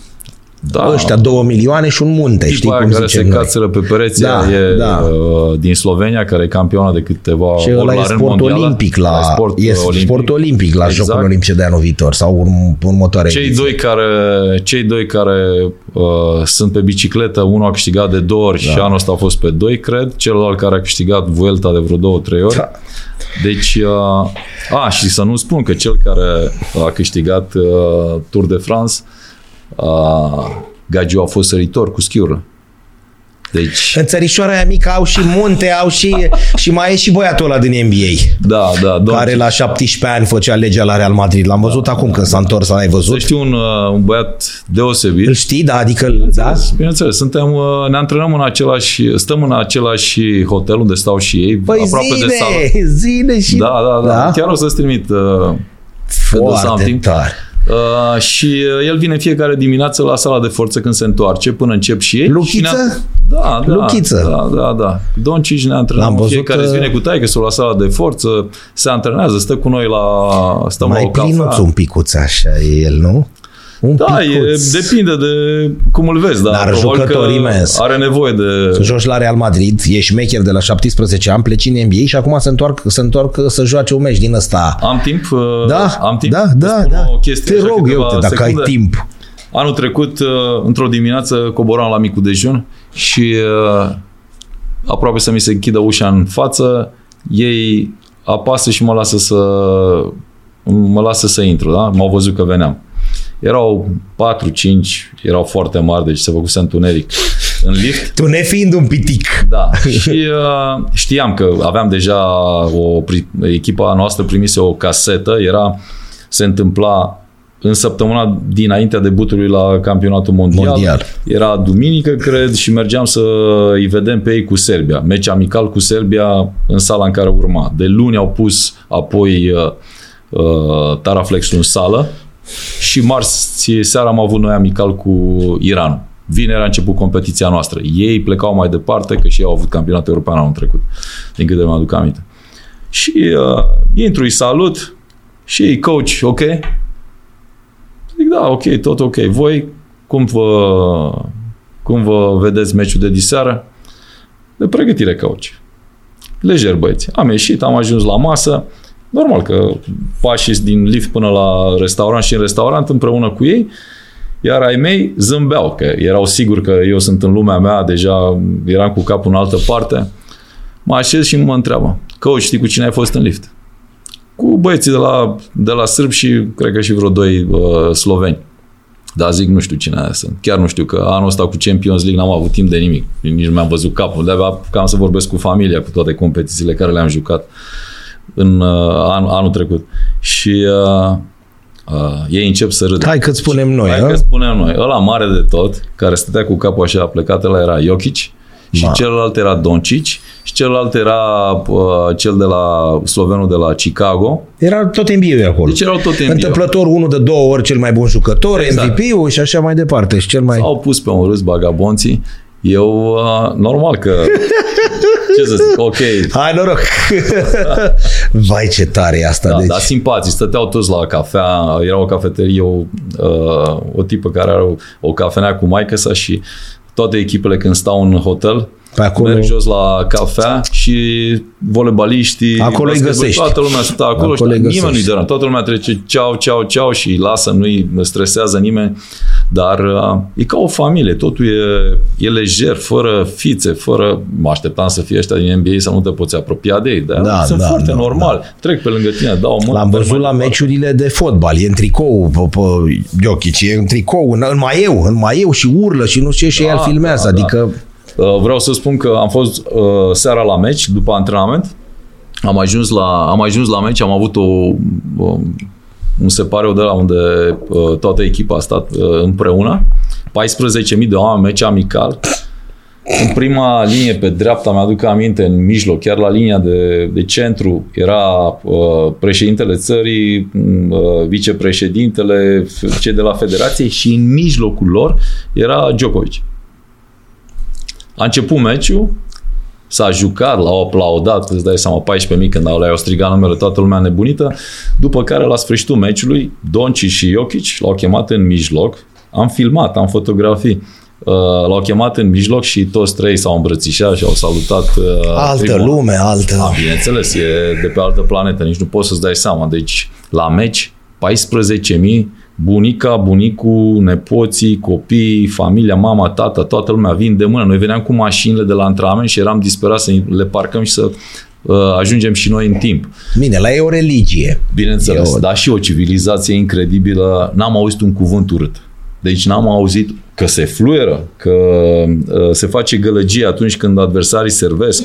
Da, Ăștia 2 milioane și un munte, știi Tipul aia cum care se zicem noi. cațără pe pereți Da, e da. uh, din Slovenia, care e campioană de câteva Și ori ăla e la rând sport mondială. olimpic la, sport, e uh, olimpic. sport olimpic la Exact. Jocul Olimpice de anul viitor sau urm, următoarea Cei ediție. doi care, cei doi care uh, sunt pe bicicletă, unul a câștigat de două ori da. și anul ăsta a fost pe doi, cred, celălalt care a câștigat Vuelta de vreo două, trei ori. Da. Deci, uh, a, și să nu spun că cel care a câștigat uh, Tour de France, uh, Gagiu a fost săritor cu schiură. Deci, În țărișoara aia mică au și munte, au și, și mai e și băiatul ăla din NBA, da, da, domn, care la 17 ani făcea legea la Real Madrid. L-am văzut acum când s-a întors, l-ai să văzut? știu un, uh, un băiat deosebit. Îl știi, da? Adică, da? Bineînțeles, suntem, uh, ne antrenăm în același, stăm în același hotel unde stau și ei, Păi aproape de sală. zine, zine și... Da, da, da, Da? Chiar o să-ți trimit uh, Foarte something. tare. Uh, și uh, el vine fiecare dimineață la sala de forță când se întoarce, până încep și ei. Luchiță? Și ne- Da, da. Luchiță? Da, da, da. Doncici ne antrenăm. L-am văzut, Fiecare zi uh, vine cu taică la sala de forță, se antrenează, stă cu noi la... Stăm la Mai o cafea. plinuț un picuț așa e el, nu? Un Da, e, picuț. depinde de cum îl vezi, dar, Dar probabil jucător că imens. are nevoie de... Să joci la Real Madrid, ești șmecher de la 17 ani, pleci în NBA și acum se întorc, se întorc să joace un meci din ăsta. Am timp? uh, Da, am timp? da, Să da, spun da. O chestie Te așa, rog eu, câteva te, dacă secunde? ai timp. Anul trecut, uh, într-o dimineață, coboram la micul dejun și uh, aproape să mi se închidă ușa în față, ei apasă și mă lasă să mă lasă să intru, da? M-au văzut că veneam. Erau 4-5, erau foarte mari, deci se făcuse întuneric în lift. Tu nefiind un pitic. Da, și uh, știam că aveam deja o, echipa noastră primise o casetă, era, se întâmpla în săptămâna dinaintea debutului la campionatul mondial. mondial. Era duminică, cred, și mergeam să îi vedem pe ei cu Serbia. Meci amical cu Serbia în sala în care urma. De luni au pus apoi uh, uh, Taraflex în sală și marți seara am avut noi amical cu Iranul. Vineri a început competiția noastră. Ei plecau mai departe, că și ei au avut campionatul european anul trecut, din câte mă aduc aminte. Și uh, intru, îi salut și ei, coach, ok? Zic, da, ok, tot ok. Voi, cum vă, cum vă vedeți meciul de diseară? De pregătire, coach. Lejer, băieți. Am ieșit, am ajuns la masă. Normal că pași din lift până la restaurant și în restaurant împreună cu ei, iar ai mei zâmbeau, că erau siguri că eu sunt în lumea mea, deja eram cu capul în altă parte. Mă așez și mă întreabă, coach, știi cu cine ai fost în lift? cu băieții de la, de la sârb și cred că și vreo doi uh, sloveni. Dar zic, nu știu cine sunt. Chiar nu știu că anul ăsta cu Champions League n-am avut timp de nimic. Nici nu mi-am văzut capul. De-abia cam să vorbesc cu familia, cu toate competițiile care le-am jucat în uh, an, anul trecut. Și uh, uh, ei încep să râdă. Hai că spunem noi. Hai că spunem noi. Ăla mare de tot, care stătea cu capul așa plecat, ăla era Jokic și Ma. celălalt era Doncic și celălalt era uh, cel de la slovenul de la Chicago. Era tot NBA acolo. Deci erau tot NBA. Întâmplător unul de două ori cel mai bun jucător, exact. MVP-ul și așa mai departe. Și cel mai... S-au pus pe un râs bagabonții. Eu, uh, normal că ce să zic, ok. Hai noroc! Vai ce tare e asta. Da, deci. dar simpații, stăteau toți la cafea, era o cafeterie, o, uh, o tipă care are o, o cafenea cu maică sa și toate echipele când stau în hotel, pe acolo... merg jos la cafea și volebaliștii, acolo îi găsești. Toată lumea stă acolo, acolo și nimeni nu-i dă Toată lumea trece ceau, ceau, ceau și îi lasă, nu-i stresează nimeni. Dar uh, e ca o familie, totul e, e lejer, fără fițe, fără... Mă așteptam să fie ăștia din NBA să nu te poți apropia de ei, dar da, sunt da, foarte da, normal. Da. Trec pe lângă tine, dau o mână. L-am văzut la meciurile de fotbal, e în tricou, pe, pe Jokic, e în tricou, în, în maieu, în maieu și urlă și nu știu ce și da, el filmează, da, adică... Da. Vreau să spun că am fost uh, seara la meci, după antrenament, am ajuns la, am ajuns la meci, am avut o, o un separeu de la unde uh, toată echipa a stat uh, împreună. 14.000 de oameni, meci amical. În prima linie, pe dreapta, mi-aduc aminte, în mijloc, chiar la linia de, de centru, era uh, președintele țării, uh, vicepreședintele, cei de la federație și în mijlocul lor era Djokovic. A început meciul, s-a jucat, l-au aplaudat, îți dai seama, 14.000 când au, le-au strigat numele, toată lumea nebunită, după care la sfârșitul meciului, Donci și Jokic l-au chemat în mijloc, am filmat, am fotografii, Uh, l-au chemat în mijloc și toți trei s-au îmbrățișat și au salutat. Uh, altă primul. lume, altă... Da, bineînțeles, e de pe altă planetă, nici nu poți să-ți dai seama. Deci, la meci, 14.000 bunica, bunicul, nepoții, copii, familia, mama, tata, toată lumea vin de mână. Noi veneam cu mașinile de la antrenament și eram disperați să le parcăm și să uh, ajungem și noi în timp. Bine, la e o religie. Bineînțeles, o... dar și o civilizație incredibilă. N-am auzit un cuvânt urât. Deci n-am auzit că se fluieră, că uh, se face gălăgie atunci când adversarii servesc,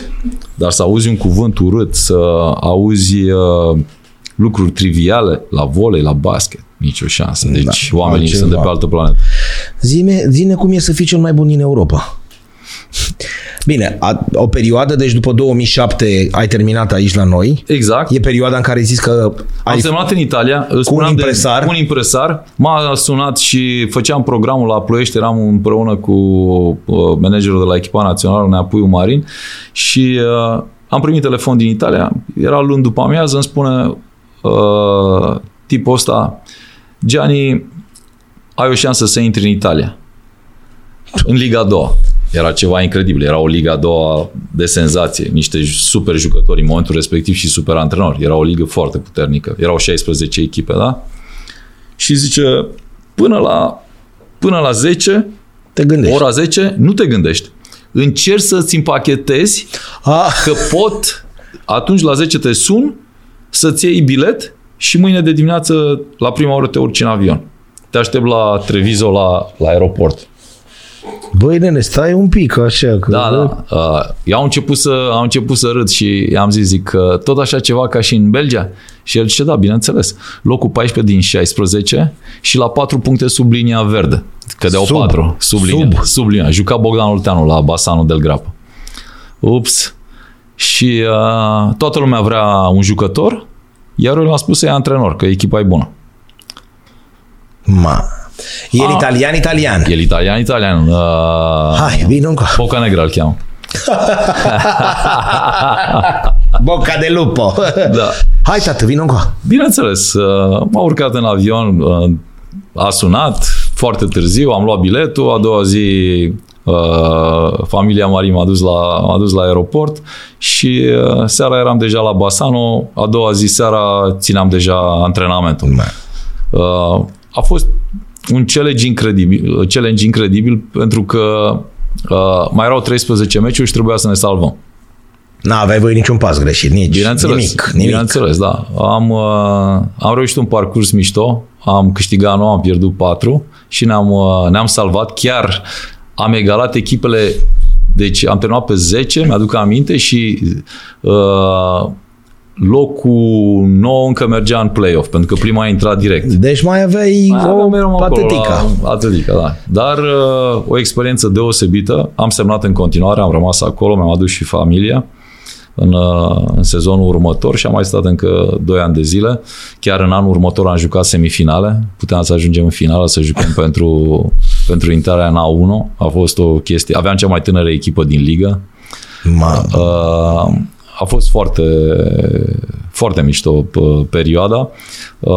dar să auzi un cuvânt urât, să auzi uh, lucruri triviale la volei, la basket, nicio șansă. Deci da, oamenii altceva. sunt de pe altă planetă. Zine, zine cum e să fii cel mai bun din Europa. Bine, a, o perioadă, deci după 2007 ai terminat aici la noi. Exact. E perioada în care ai zis că ai... Am semnat în Italia. Cu un impresar. De, un impresar. M-a sunat și făceam programul la Ploiești, eram împreună cu uh, managerul de la echipa națională, Neapuiu Marin, și uh, am primit telefon din Italia. Era luni după amiază, îmi spune uh, tipul ăsta, Gianni, ai o șansă să intri în Italia. În Liga 2. Era ceva incredibil. Era o Liga a doua de senzație. Niște super jucători în momentul respectiv și super antrenori. Era o ligă foarte puternică. Erau 16 echipe, da? Și zice, până la, până la 10, te gândești. ora 10, nu te gândești. încerci să-ți împachetezi Ah, că pot, atunci la 10 te sun, să-ți iei bilet și mâine de dimineață la prima oră te urci în avion. Te aștept la Treviso la, la aeroport. băi, nene, stai un pic așa. Că, Da, da. Uh, eu am început, să, am început să râd și i-am zis, zic, că tot așa ceva ca și în Belgia? Și el zice, da, bineînțeles. Locul 14 din 16 și la 4 puncte sub linia verde. Cădeau Sub. 4. Sub linia. Sub. Sub linia. Juca Bogdan Olteanu la Basanul del Grapă. Ups. Și uh, toată lumea vrea un jucător, iar eu le-am spus să ia antrenor, că echipa e bună. Ma. El Ah. italian, italian. El italian, italian. Uh, Hai, vino încă. Boca Negra îl cheamă. Boca de lupo. Da. Hai, tată, vino încă. Bineînțeles, uh, m-a urcat în avion, uh, a sunat foarte târziu, am luat biletul, a doua zi uh, familia Marie m-a dus la, m-a dus la aeroport și uh, seara eram deja la Basano, a doua zi seara țineam deja antrenamentul. Ma. Uh, a fost un challenge incredibil, challenge incredibil pentru că uh, mai erau 13 meciuri și trebuia să ne salvăm. N-aveai voi niciun pas greșit, nici Bineînțeles, nimic. nimic. bineînțeles, da. Am, uh, am reușit un parcurs mișto, am câștigat 9, am pierdut 4 și ne-am, uh, ne-am salvat. Chiar am egalat echipele, deci am terminat pe 10, mi-aduc aminte și uh, locul 9 încă mergea în play-off, pentru că prima a intrat direct. Deci mai aveai Mai o aveam, eram acolo patetică. La, atletica, da. Dar uh, o experiență deosebită. Am semnat în continuare, am rămas acolo, mi-am adus și familia în, uh, în sezonul următor și am mai stat încă 2 ani de zile. Chiar în anul următor am jucat semifinale. Puteam să ajungem în finală, să jucăm pentru, pentru intrarea în A1. A fost o chestie. Aveam cea mai tânără echipă din ligă. Ma. Uh, a fost foarte, foarte mișto p- perioada. Uh,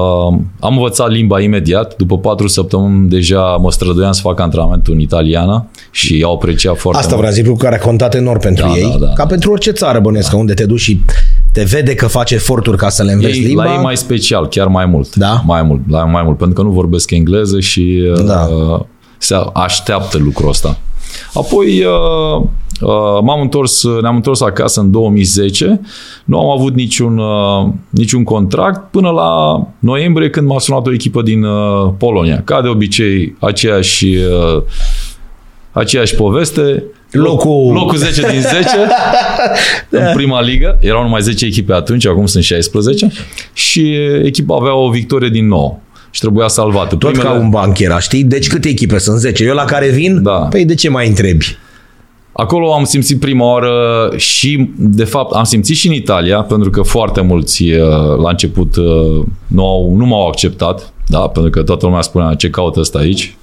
am învățat limba imediat. După patru săptămâni deja mă străduiam să fac antrenamentul în italiană și au apreciat foarte Asta mult. vreau să zic, lucru care a contat enorm pentru Da, ei, da, da, ca da. pentru orice țară bănesc, da. unde te duci și te vede că faci eforturi ca să le înveți Ei, limba. la ei mai special, chiar mai mult. Da? Mai mult, la mai mult, pentru că nu vorbesc engleză și Da. uh, se așteaptă lucrul ăsta. Apoi uh, uh, m-am întors, ne-am întors acasă în 2010, nu am avut niciun, uh, niciun contract până la noiembrie când m-a sunat o echipă din uh, Polonia. Ca de obicei, aceeași, uh, aceeași poveste. Locul- locul 10 din 10 în prima ligă. Erau numai 10 echipe atunci, acum sunt 16 și echipa avea o victorie din nou și trebuia salvată. Tot ca un bancher, știi? Deci câte echipe sunt? 10. Eu la care vin? Da. Păi de ce mai întrebi? Acolo am simțit prima oară și, de fapt, am simțit și în Italia, pentru că foarte mulți uh, la început uh, nu, au, nu m-au acceptat, da? pentru că toată lumea spunea ce caută ăsta aici.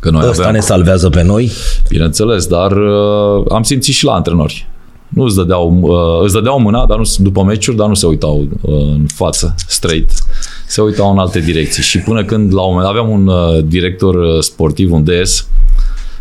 Că noi Ăsta aveam, ne salvează pe noi? bineînțeles, dar uh, am simțit și la antrenori. Nu îți dădeau, uh, îți dădeau mâna dar nu, după meciuri, dar nu se uitau uh, în față, straight. Se uitau în alte direcții. Și până când, la un moment aveam un uh, director uh, sportiv, un DS,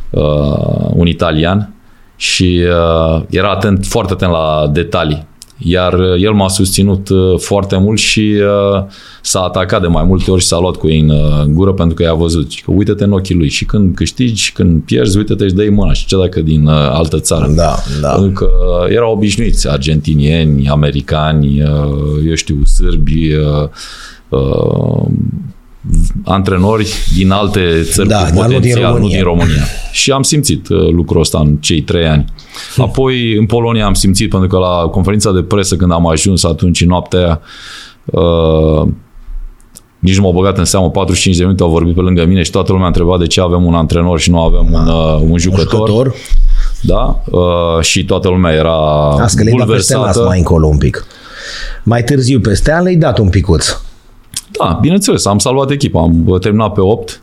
uh, un italian, și uh, era atent, foarte atent la detalii. Iar uh, el m-a susținut uh, foarte mult și uh, s-a atacat de mai multe ori și s-a luat cu ei în, uh, în gură pentru că i-a văzut. Că uite-te în ochii lui și când câștigi, când pierzi, uite-te și dai mâna și ce dacă din uh, altă țară. Da, da. Pentru că uh, erau obișnuiți argentinieni, americani, uh, eu știu, sârbi, uh, uh, antrenori din alte țări Da, cu dar nu din potențial, nu România. din România. Și am simțit uh, lucrul ăsta în cei trei ani. Apoi, în Polonia am simțit, pentru că la conferința de presă, când am ajuns atunci, în noaptea aia, uh, nici nu m-au băgat în seamă, 45 de minute au vorbit pe lângă mine și toată lumea a întrebat de ce avem un antrenor și nu avem un, uh, un jucător. Jucător? Da? Uh, și toată lumea era Asta că le-ai dat peste nas bulversată. mai încolo un pic. Mai târziu peste an le-ai dat un picuț. Da, bineînțeles, am salvat echipa. Am terminat pe 8,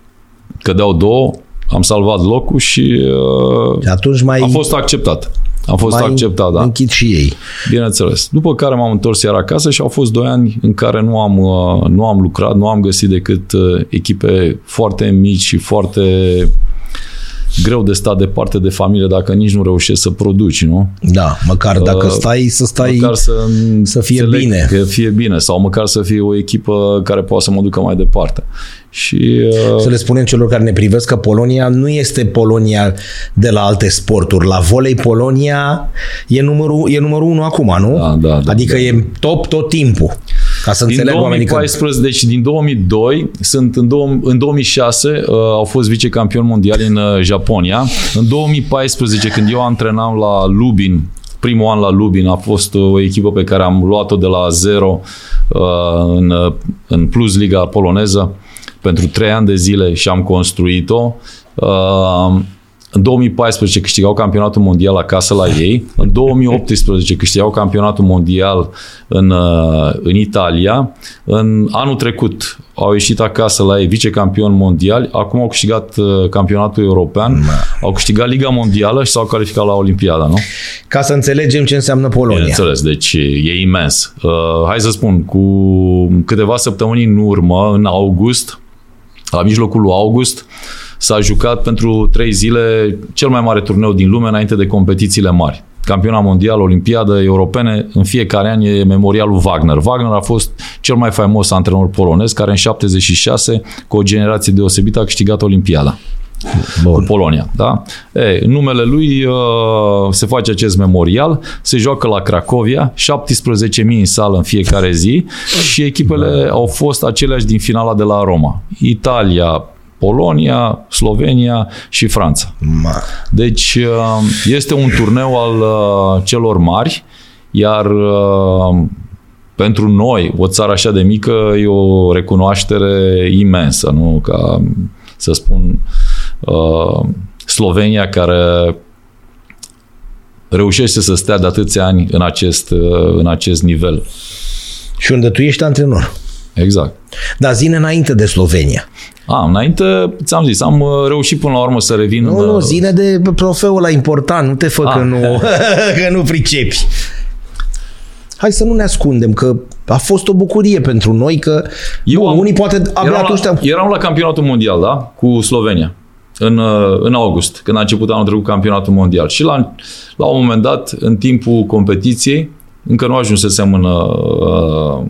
cădeau două, am salvat locul și uh, Și atunci mai, am fost acceptat. Am fost mai acceptat, da. închid și ei. Bineînțeles. După care m-am întors iar acasă și au fost doi ani în care nu am, uh, nu am lucrat, nu am găsit decât uh, echipe foarte mici și foarte greu de stat departe de familie dacă nici nu reușești să produci, nu? Da, măcar dacă stai, să stai, Măcar să, să fie înțeleg bine. Că fie bine sau măcar să fie o echipă care poate să mă ducă mai departe. Și uh, Să le spunem celor care ne privesc că Polonia nu este Polonia de la alte sporturi. La volei Polonia e numărul, e numărul unu acum, nu? Da, da, da, adică da. e top tot timpul. Ca să din înțeleg oamenii că... 2014, deci din 2002, sunt în, două, în 2006 uh, au fost vicecampioni mondiali în uh, Japonia. În 2014, când eu antrenam la Lubin, primul an la Lubin a fost o echipă pe care am luat-o de la zero uh, în, uh, în Plus Liga poloneză pentru trei ani de zile și am construit-o. Uh, în 2014 câștigau campionatul mondial acasă la ei. În 2018 câștigau campionatul mondial în, uh, în Italia. În anul trecut au ieșit acasă la ei vicecampioni mondiali. Acum au câștigat uh, campionatul european. Au câștigat Liga Mondială și s-au calificat la Olimpiada, nu? Ca să înțelegem ce înseamnă Polonia. Bineînțeles, deci e imens. Uh, hai să spun, cu câteva săptămâni în urmă, în august, la mijlocul lui august, s-a jucat pentru trei zile cel mai mare turneu din lume înainte de competițiile mari. Campionat mondial, olimpiadă, europene, în fiecare an e memorialul Wagner. Wagner a fost cel mai faimos antrenor polonez care în 76, cu o generație deosebită, a câștigat olimpiada cu Bun. Polonia. Da? E, în numele lui uh, se face acest memorial, se joacă la Cracovia, 17.000 în sală în fiecare zi și echipele au fost aceleași din finala de la Roma. Italia, Polonia, Slovenia și Franța. Ma. Deci uh, este un turneu al uh, celor mari, iar uh, pentru noi, o țară așa de mică, e o recunoaștere imensă, nu? Ca să spun uh, Slovenia care reușește să stea de atâția ani în acest, uh, în acest nivel. Și unde tu ești antrenor. Exact. Dar zine înainte de Slovenia. A, înainte, ți-am zis, am uh, reușit până la urmă să revin Nu, în, nu, uh, zine de trofeul ăla important, nu te fă Ah. că nu, că nu pricepi. Hai să nu ne ascundem, că a fost o bucurie pentru noi, că Eu bun, am- unii poate abia eram, atunci la, te-am... eram la campionatul mondial, da? Cu Slovenia. În, uh, în august, când a început anul trecut campionatul mondial. Și la, la un moment dat, în timpul competiției, încă nu ajunsesem în, uh,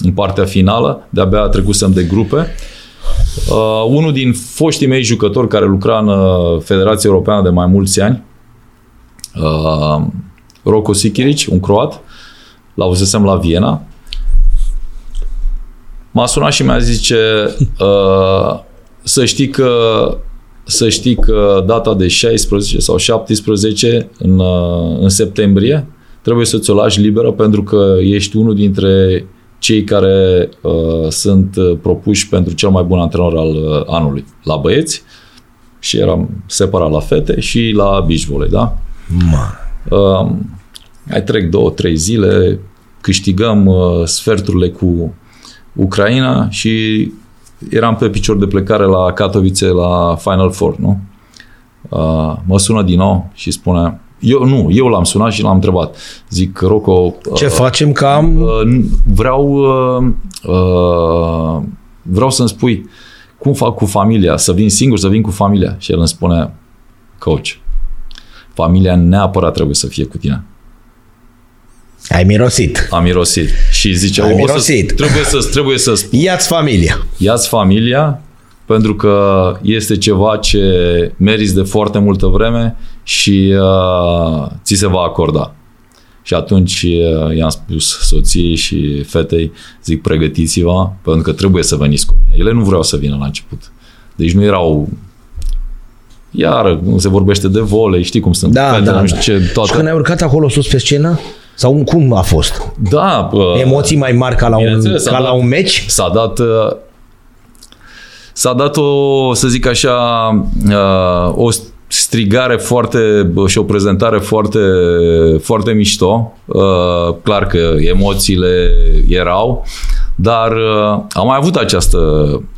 în partea finală, de-abia trecusem de grupe. Uh, unul din foștii mei jucători care lucra în uh, Federația Europeană de mai mulți ani, uh, Roko Sikiric, un croat, l-auzesem la Viena, m-a sunat și mi-a zis ce uh, să știi că să știi că data de 16 sau 17 în, uh, în septembrie trebuie să ți-o lași liberă pentru că ești unul dintre cei care uh, sunt uh, propuși pentru cel mai bun antrenor al uh, anului la băieți și eram separat la fete și la beach volley, da? Ma. Uh, mai trec două, trei zile, câștigăm uh, sferturile cu Ucraina și eram pe picior de plecare la Katowice la Final Four, nu? Uh, mă sună din nou și spune eu nu, eu l-am sunat și l-am întrebat. Zic, Rocco, Ce uh, facem că am... uh, vreau uh, uh, vreau să-mi spui cum fac cu familia, să vin singur, să vin cu familia. Și el îmi spune, coach, familia neapărat trebuie să fie cu tine. Ai mirosit. Am mirosit. Și zice, Ai o să, mirosit. trebuie să trebuie să spun, Ia-ți familia. ia-ți familia pentru că este ceva ce meriți de foarte multă vreme și uh, ți se va acorda. Și atunci uh, i-am spus soției și fetei, zic, pregătiți-vă, pentru că trebuie să veniți cu mine. Ele nu vreau să vină la început. Deci nu erau iar se vorbește de volei, știi cum sunt Da, fetele, da, nu da. știu ce, Și toate. când ai urcat acolo sus pe scenă? Sau cum a fost? Da, uh, Emoții mai mari ca la un, Bineînțeles, ca am la dat- un meci? S-a dat uh, s-a dat o, să zic așa, uh, o strigare foarte și o prezentare foarte, foarte mișto. Uh, Clar că emoțiile erau, dar uh, am mai avut această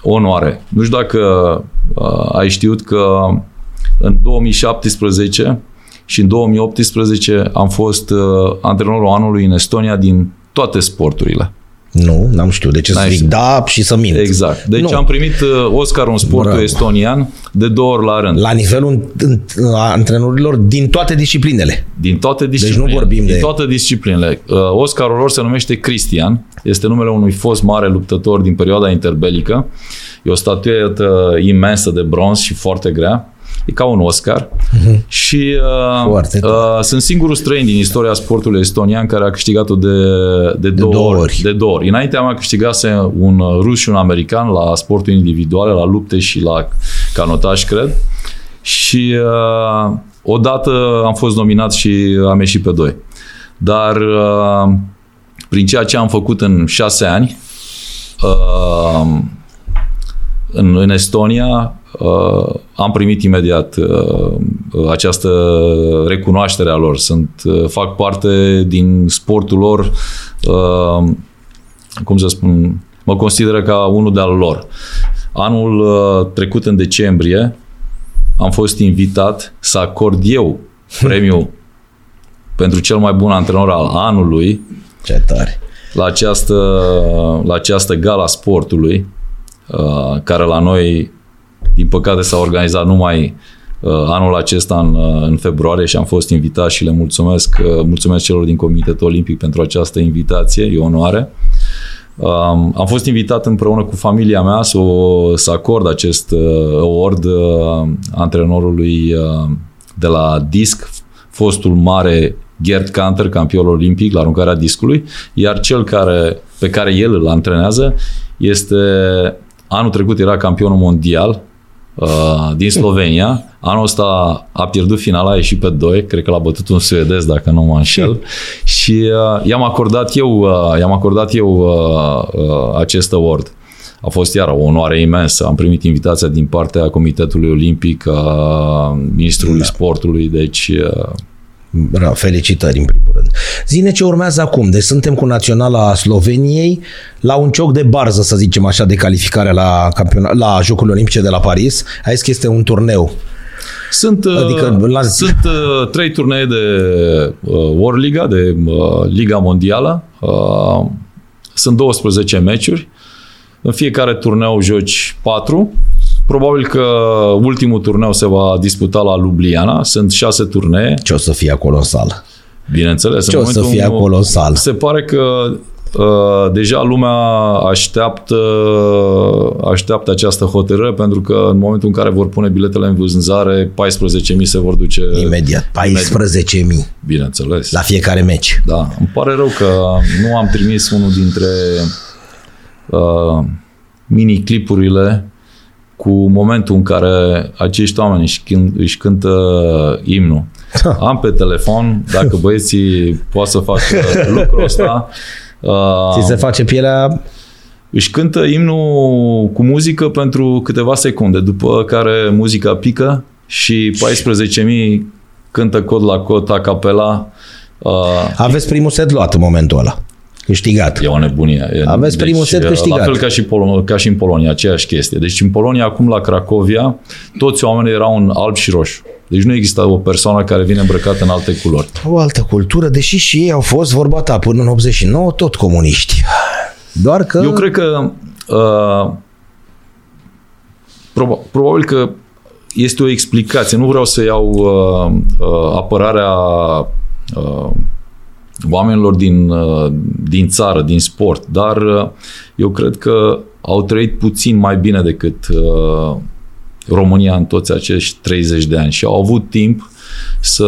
onoare. Nu știu dacă uh, ai știut că în 2017 și în 2018 am fost uh, antrenorul anului în Estonia din toate sporturile. Nu, n-am știut. De ce să N-ai zic știut. da și să mint? Exact. Deci Nu. am primit uh, Oscar în sportul Bravo. estonian de două ori la rând. La nivelul în- a antrenorilor din toate disciplinele. Din toate disciplinele. Deci vorbim din de- toate disciplinele. Uh, Oscarul lor se numește Cristian. Este numele unui fost mare luptător din perioada interbelică. E o statuetă imensă de bronz și foarte grea. E ca un Oscar. Și uh, Foarte uh, sunt singurul străin din istoria sportului estonian care a câștigat-o de, de, două, două ori. ori. De două ori. Înaintea mea câștigase un uh, rus și un american la sporturi individuale, la lupte și la canotaj, cred. Și uh, odată am fost nominat și am ieșit pe doi. Dar uh, prin ceea ce am făcut în șase ani, uh, în, în Estonia, uh, am primit imediat uh, această recunoaștere a lor. Sunt, uh, fac parte din sportul lor, uh, cum să spun, mă consideră ca unul de-al lor. Anul uh, trecut, în decembrie, am fost invitat să acord eu premiul pentru cel mai bun antrenor al anului Ce tare. la această, la această gala sportului, uh, care la noi, din păcate, s-a organizat numai uh, anul acesta în, uh, în februarie și am fost invitat și le mulțumesc, uh, mulțumesc celor din Comitetul Olimpic pentru această invitație, e o onoare. Um, am fost invitat împreună cu familia mea să, o, să acord acest uh, award uh, antrenorului uh, de la disc, fostul mare Gerd Kanter, campion olimpic la aruncarea discului, iar cel care, pe care el îl antrenează este, anul trecut era campionul mondial uh, din Slovenia, anul ăsta a pierdut finala, a ieșit pe 2, cred că l-a bătut un suedez, dacă nu mă înșel, și uh, i-am acordat eu, uh, i-am acordat eu uh, uh, acest award. A fost iar o onoare imensă. Am primit invitația din partea Comitetului Olimpic, a Ministrului da. Sportului, deci uh, Bravo, felicitări în primul rând. Zine ce urmează acum. Deci suntem cu Naționala Sloveniei la un cioc de barză, să zicem așa, de calificare la, campiona- la Jocurile Olimpice de la Paris. Ai zis că este un turneu. Sunt, Adică adică la- sunt uh, trei turnee de uh, World Liga, de uh, Liga Mondială. Uh, sunt 12 meciuri. În fiecare turneu joci 4. Probabil că ultimul turneu se va disputa la Ljubljana. Sunt șase turnee. Ce o să fie acolo în sală? Bineînțeles. Ce în o să momentul- fie acolo în sală? Se pare că uh, deja lumea așteaptă, așteaptă această hotărâre pentru că în momentul în care vor pune biletele în vânzare, 14.000 se vor duce Imediat. 14.000 Bineînțeles. la fiecare meci. Da, îmi pare rău că nu am trimis unul dintre uh, mini-clipurile cu momentul în care acești oameni își, cânt, își cântă imnul. Am pe telefon, dacă băieții pot să facă lucrul ăsta, uh, Ți se face pielea își cântă imnul cu muzică pentru câteva secunde, după care muzica pică și 14.000 cântă cod la cod, a capela. Uh, Aveți primul set luat în momentul ăla. Câștigat. E o nebunie. E, Aveți primul set câștigat. La fel ca și, Pol- ca și în Polonia, aceeași chestie. Deci în Polonia, acum la Cracovia, toți oamenii erau în alb și roșu. Deci nu există o persoană care vine îmbrăcată în alte culori. O altă cultură, deși și ei au fost, vorba ta, până în 89, tot comuniști. Doar că... Eu cred că uh, proba- probabil că este o explicație. Nu vreau să iau uh, uh, apărarea uh, oamenilor din, uh, din țară, din sport, dar uh, eu cred că au trăit puțin mai bine decât uh, România în toți acești 30 de ani și au avut timp să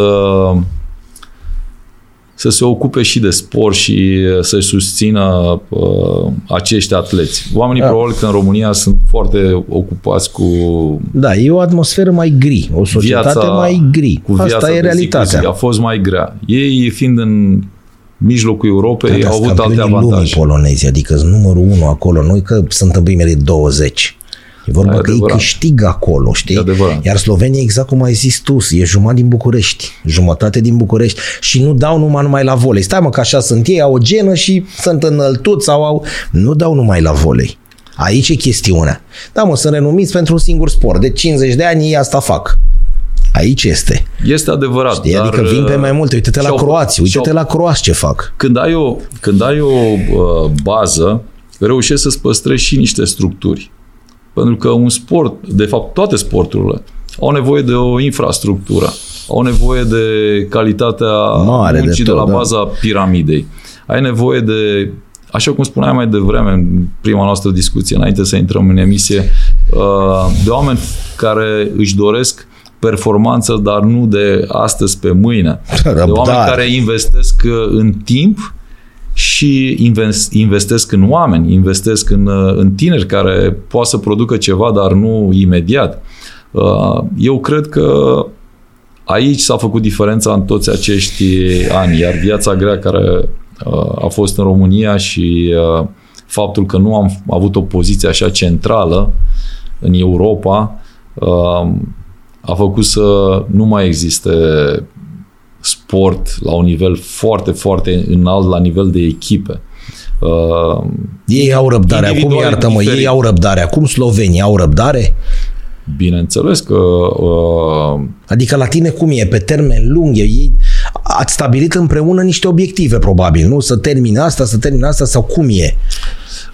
să se ocupe și de sport și să susțină uh, acești atleți. Oamenii Da. da. probabil că în România sunt foarte ocupați cu Da, e o atmosferă mai gri, o societate viața, mai gri. cu viața Asta e de zi cu realitatea. zi. A fost mai grea. Ei, fiind în mijlocul Europei, Dar au avut alte campionii lumii avantaje. polonezi, adică sunt numărul unu acolo, noi că sunt în primele 20. E vorba Da, e că ei adevărat. câștigă acolo, știi? E adevărat. Iar Slovenia, exact cum ai zis tu, e jumătate din București, jumătate din București și nu dau numai numai la volei. Stai mă că așa sunt ei, au o genă și sunt înăltuți sau au... Nu dau numai la volei. Aici e chestiunea. Da, mă, sunt renumiți pentru un singur sport. De 50 de ani ei asta fac. Aici este. Este adevărat. Știi? dar, Adică vin pe mai multe. Uite-te la și-au- croați, uite-te și-au- la croați ce fac. Când ai o, când ai o uh, bază, reușești să-ți păstrezi și niște structuri. Pentru că un sport, de fapt toate sporturile, au nevoie de o infrastructură, au nevoie de calitatea Mare de muncii de, tot, la da. baza piramidei. Ai nevoie de, așa cum spuneai mai devreme în prima noastră discuție, înainte să intrăm în emisie, uh, de oameni care își doresc performanță, dar nu de astăzi pe mâine. De oameni Răbdare. care investesc uh, în timp și invest- investesc în oameni, investesc în, uh, în tineri care poate să producă ceva, dar nu imediat. Uh, Eu cred că aici s-a făcut diferența în toți acești ani, iar viața grea care uh, a fost în România și uh, faptul că nu am avut o poziție așa centrală în Europa uh, a făcut să nu mai existe sport la un nivel foarte, foarte înalt, la nivel de echipe. Uh, Ei au răbdare. Acum, Individual iartă-mă, diferit. ei au răbdare. Acum slovenii au răbdare? bineînțeles că uh, Adică la tine cum e? Pe termen lung? Ei, ați stabilit împreună niște obiective, probabil, nu? Să termine asta, să termine asta sau cum e?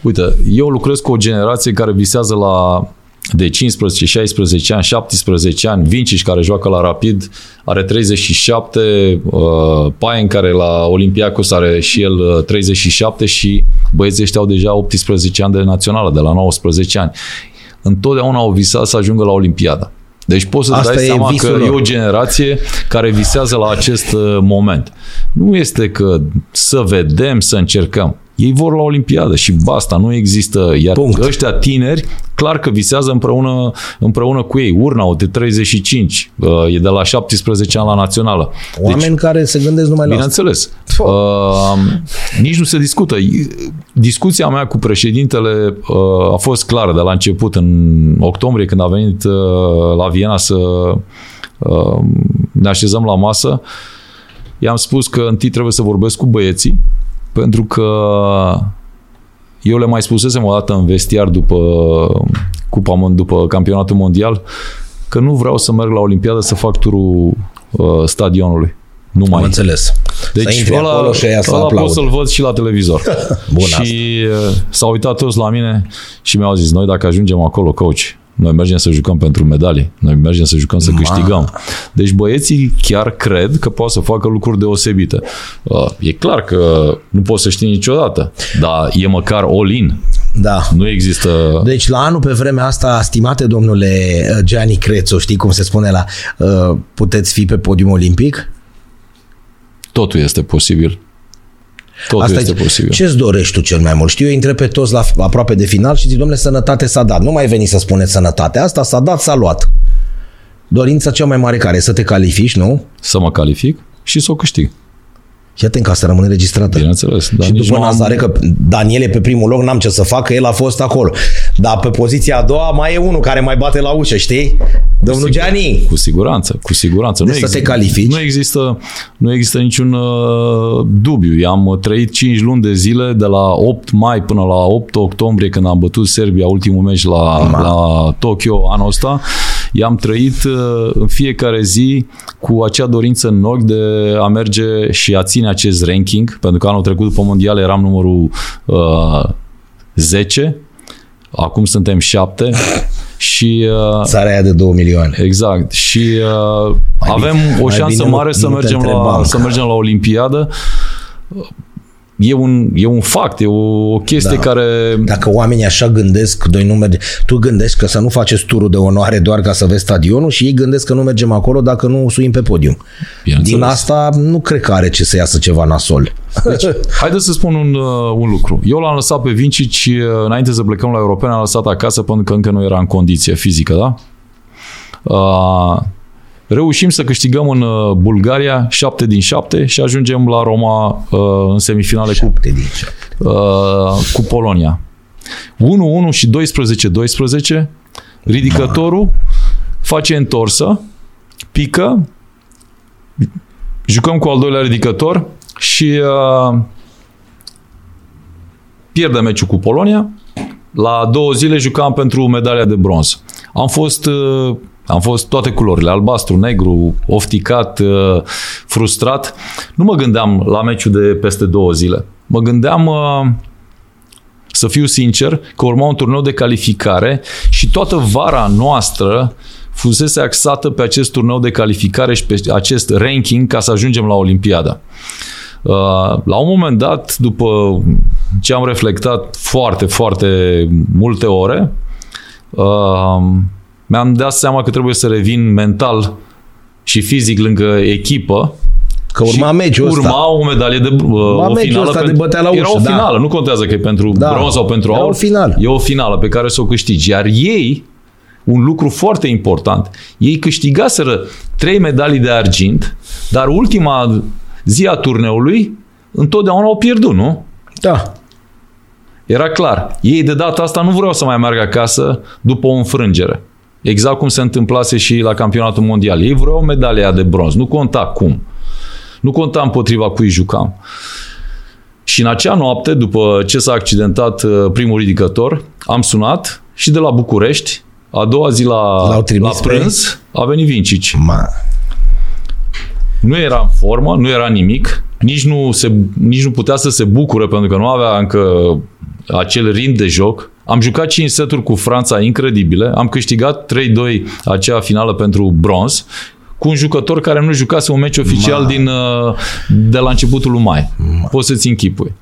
Uite, eu lucrez cu o generație care visează la de 15, 16 ani, 17 ani, Vincic care joacă la Rapid are 37, uh, Paien care la Olympiacos are și el uh, 37 și băieții ăștia au deja 18 ani de națională, de la 19 ani. Întotdeauna au visat să ajungă la Olimpiada. Deci poți să Asta dai e seama că visul e lor. o generație care visează la acest uh, moment. Nu este că să vedem, să încercăm. Ei vor la Olimpiadă și basta, nu există. Iar Punct. ăștia tineri, clar că visează împreună, împreună cu ei. Urna, de 35, uh, e de la 17 ani la națională. Oameni care se gândesc numai la asta. Bineînțeles. Uh, nici nu se discută. Discuția mea cu președintele uh, a fost clară de la început, în octombrie, când a venit uh, la Viena să uh, ne așezăm la masă. I-am spus că întâi trebuie să vorbesc cu băieții, pentru că eu le mai spusesem o dată în vestiar după Cupa, Mon- după campionatul mondial, că nu vreau să merg la Olimpiadă să fac turul uh, stadionului. Nu Am mai. înțeles. Deci să intri acolo și aia să ăla pot aplaude. să-l văd și la televizor. Bun, și asta. uh, s-au uitat toți la mine și mi-au zis, noi dacă ajungem acolo, coach, noi mergem să jucăm pentru medalii, noi mergem să jucăm să Ma. câștigăm. Deci băieții chiar cred că poate să facă lucruri deosebite. Uh, E clar că nu poți să știi niciodată, dar e măcar all-in. Da. Nu există... Deci la anul pe vremea asta, stimate domnule uh, Gianni Crețu, știi cum se spune la uh, puteți fi pe podium olimpic? Totul este posibil. Totul Asta este e, posibil. Ce-ți dorești tu cel mai mult? Știu, eu intre pe toți la aproape de final și zic, domnule, sănătate s-a dat. Nu mai veni să spuneți sănătate. Asta s-a dat, s-a luat. Dorința cea mai mare care e să te califici, nu? Să mă calific și să o câștig. Și atent ca să rămână registrată. Bineînțeles. Dar și nici după nu am- Nazare, că Daniel e pe primul loc, n-am ce să fac, că el a fost acolo. Dar pe poziția a doua mai e unul care mai bate la ușă, știi? Domnul sigur- Gianni. Cu siguranță, cu siguranță. Deci să te califici. Nu există, nu există niciun uh, dubiu. I-am uh, trăit 5 luni de zile, de la 8 mai până la 8 octombrie, când am bătut Serbia ultimul meci la, la Tokyo anul ăsta. I-am trăit uh, în fiecare zi cu acea dorință în ochi de a merge și a ține acest ranking, pentru că anul trecut după mondial eram numărul uh, 10, acum suntem 7 și uh, Țara aia de 2 milioane. Exact. Și uh, Mai avem bine- o mai șansă bine nu- mare să, nu te mergem întrebam. la, să mergem la Olimpiadă. E un, e un fact, e o, o chestie Da. care... Dacă oamenii așa gândesc, noi nu mergem, tu gândești că să nu faceți turul de onoare doar ca să vezi stadionul și ei gândesc că nu mergem acolo dacă nu suim pe podium. Bineînțeles. Din asta nu cred că are ce să iasă ceva nasol. Deci, haideți să spun un, uh, un lucru. Eu l-am lăsat pe Vincic uh, înainte să plecăm la Europene, am lăsat acasă pentru că încă nu era în condiție fizică, da? Uh, reușim să câștigăm în uh, Bulgaria 7 din 7 și ajungem la Roma uh, în semifinale cu Șapte din șapte. uh, cu Polonia. 1-1 și 12-12, ridicătorul face întorsă, pică, jucăm cu al doilea ridicător și uh, pierde meciul cu Polonia. La două zile jucam pentru medalia de bronz. Am fost uh, Am fost toate culorile, albastru, negru, ofticat, uh, frustrat. Nu mă gândeam la meciul de peste două zile. Mă gândeam uh, să fiu sincer, că urma un turneu de calificare și toată vara noastră fusese axată pe acest turneu de calificare și pe acest ranking ca să ajungem la Olimpiada. Uh, la un moment dat, după ce am reflectat foarte, foarte multe ore, uh, mi-am dat seama că trebuie să revin mental și fizic lângă echipă Că urma meciul ăsta. Urma o medalie de uh, urma o finală. ăsta de bătea la ușă, Era o da. finală, nu contează că e pentru Da. bronz sau pentru Era aur. o finală. E o finală pe care să o câștigi. Iar ei, un lucru foarte important, ei câștigaseră trei medalii de argint, dar ultima zi a turneului întotdeauna au pierdut, nu? Da. Era clar. Ei de data asta nu vreau să mai meargă acasă după o înfrângere. Exact cum se întâmplase și la campionatul mondial. Ei vreau medalia de bronz. Nu conta cum. Nu conta împotriva cui jucam. Și în acea noapte, după ce s-a accidentat uh, primul ridicător, am sunat și de la București, a doua zi la, L-au la trimis pe prânz, a venit Vincici. Ma. Nu era în formă, nu era nimic, nici nu, se, nici nu putea să se bucure pentru că nu avea încă acel ritm de joc. Am jucat 5 seturi cu Franța incredibile, am câștigat 3-2 acea finală pentru bronz cu un jucător care nu jucase un meci oficial Ma. din, uh, de la începutul lui mai. Poți să-ți închipui.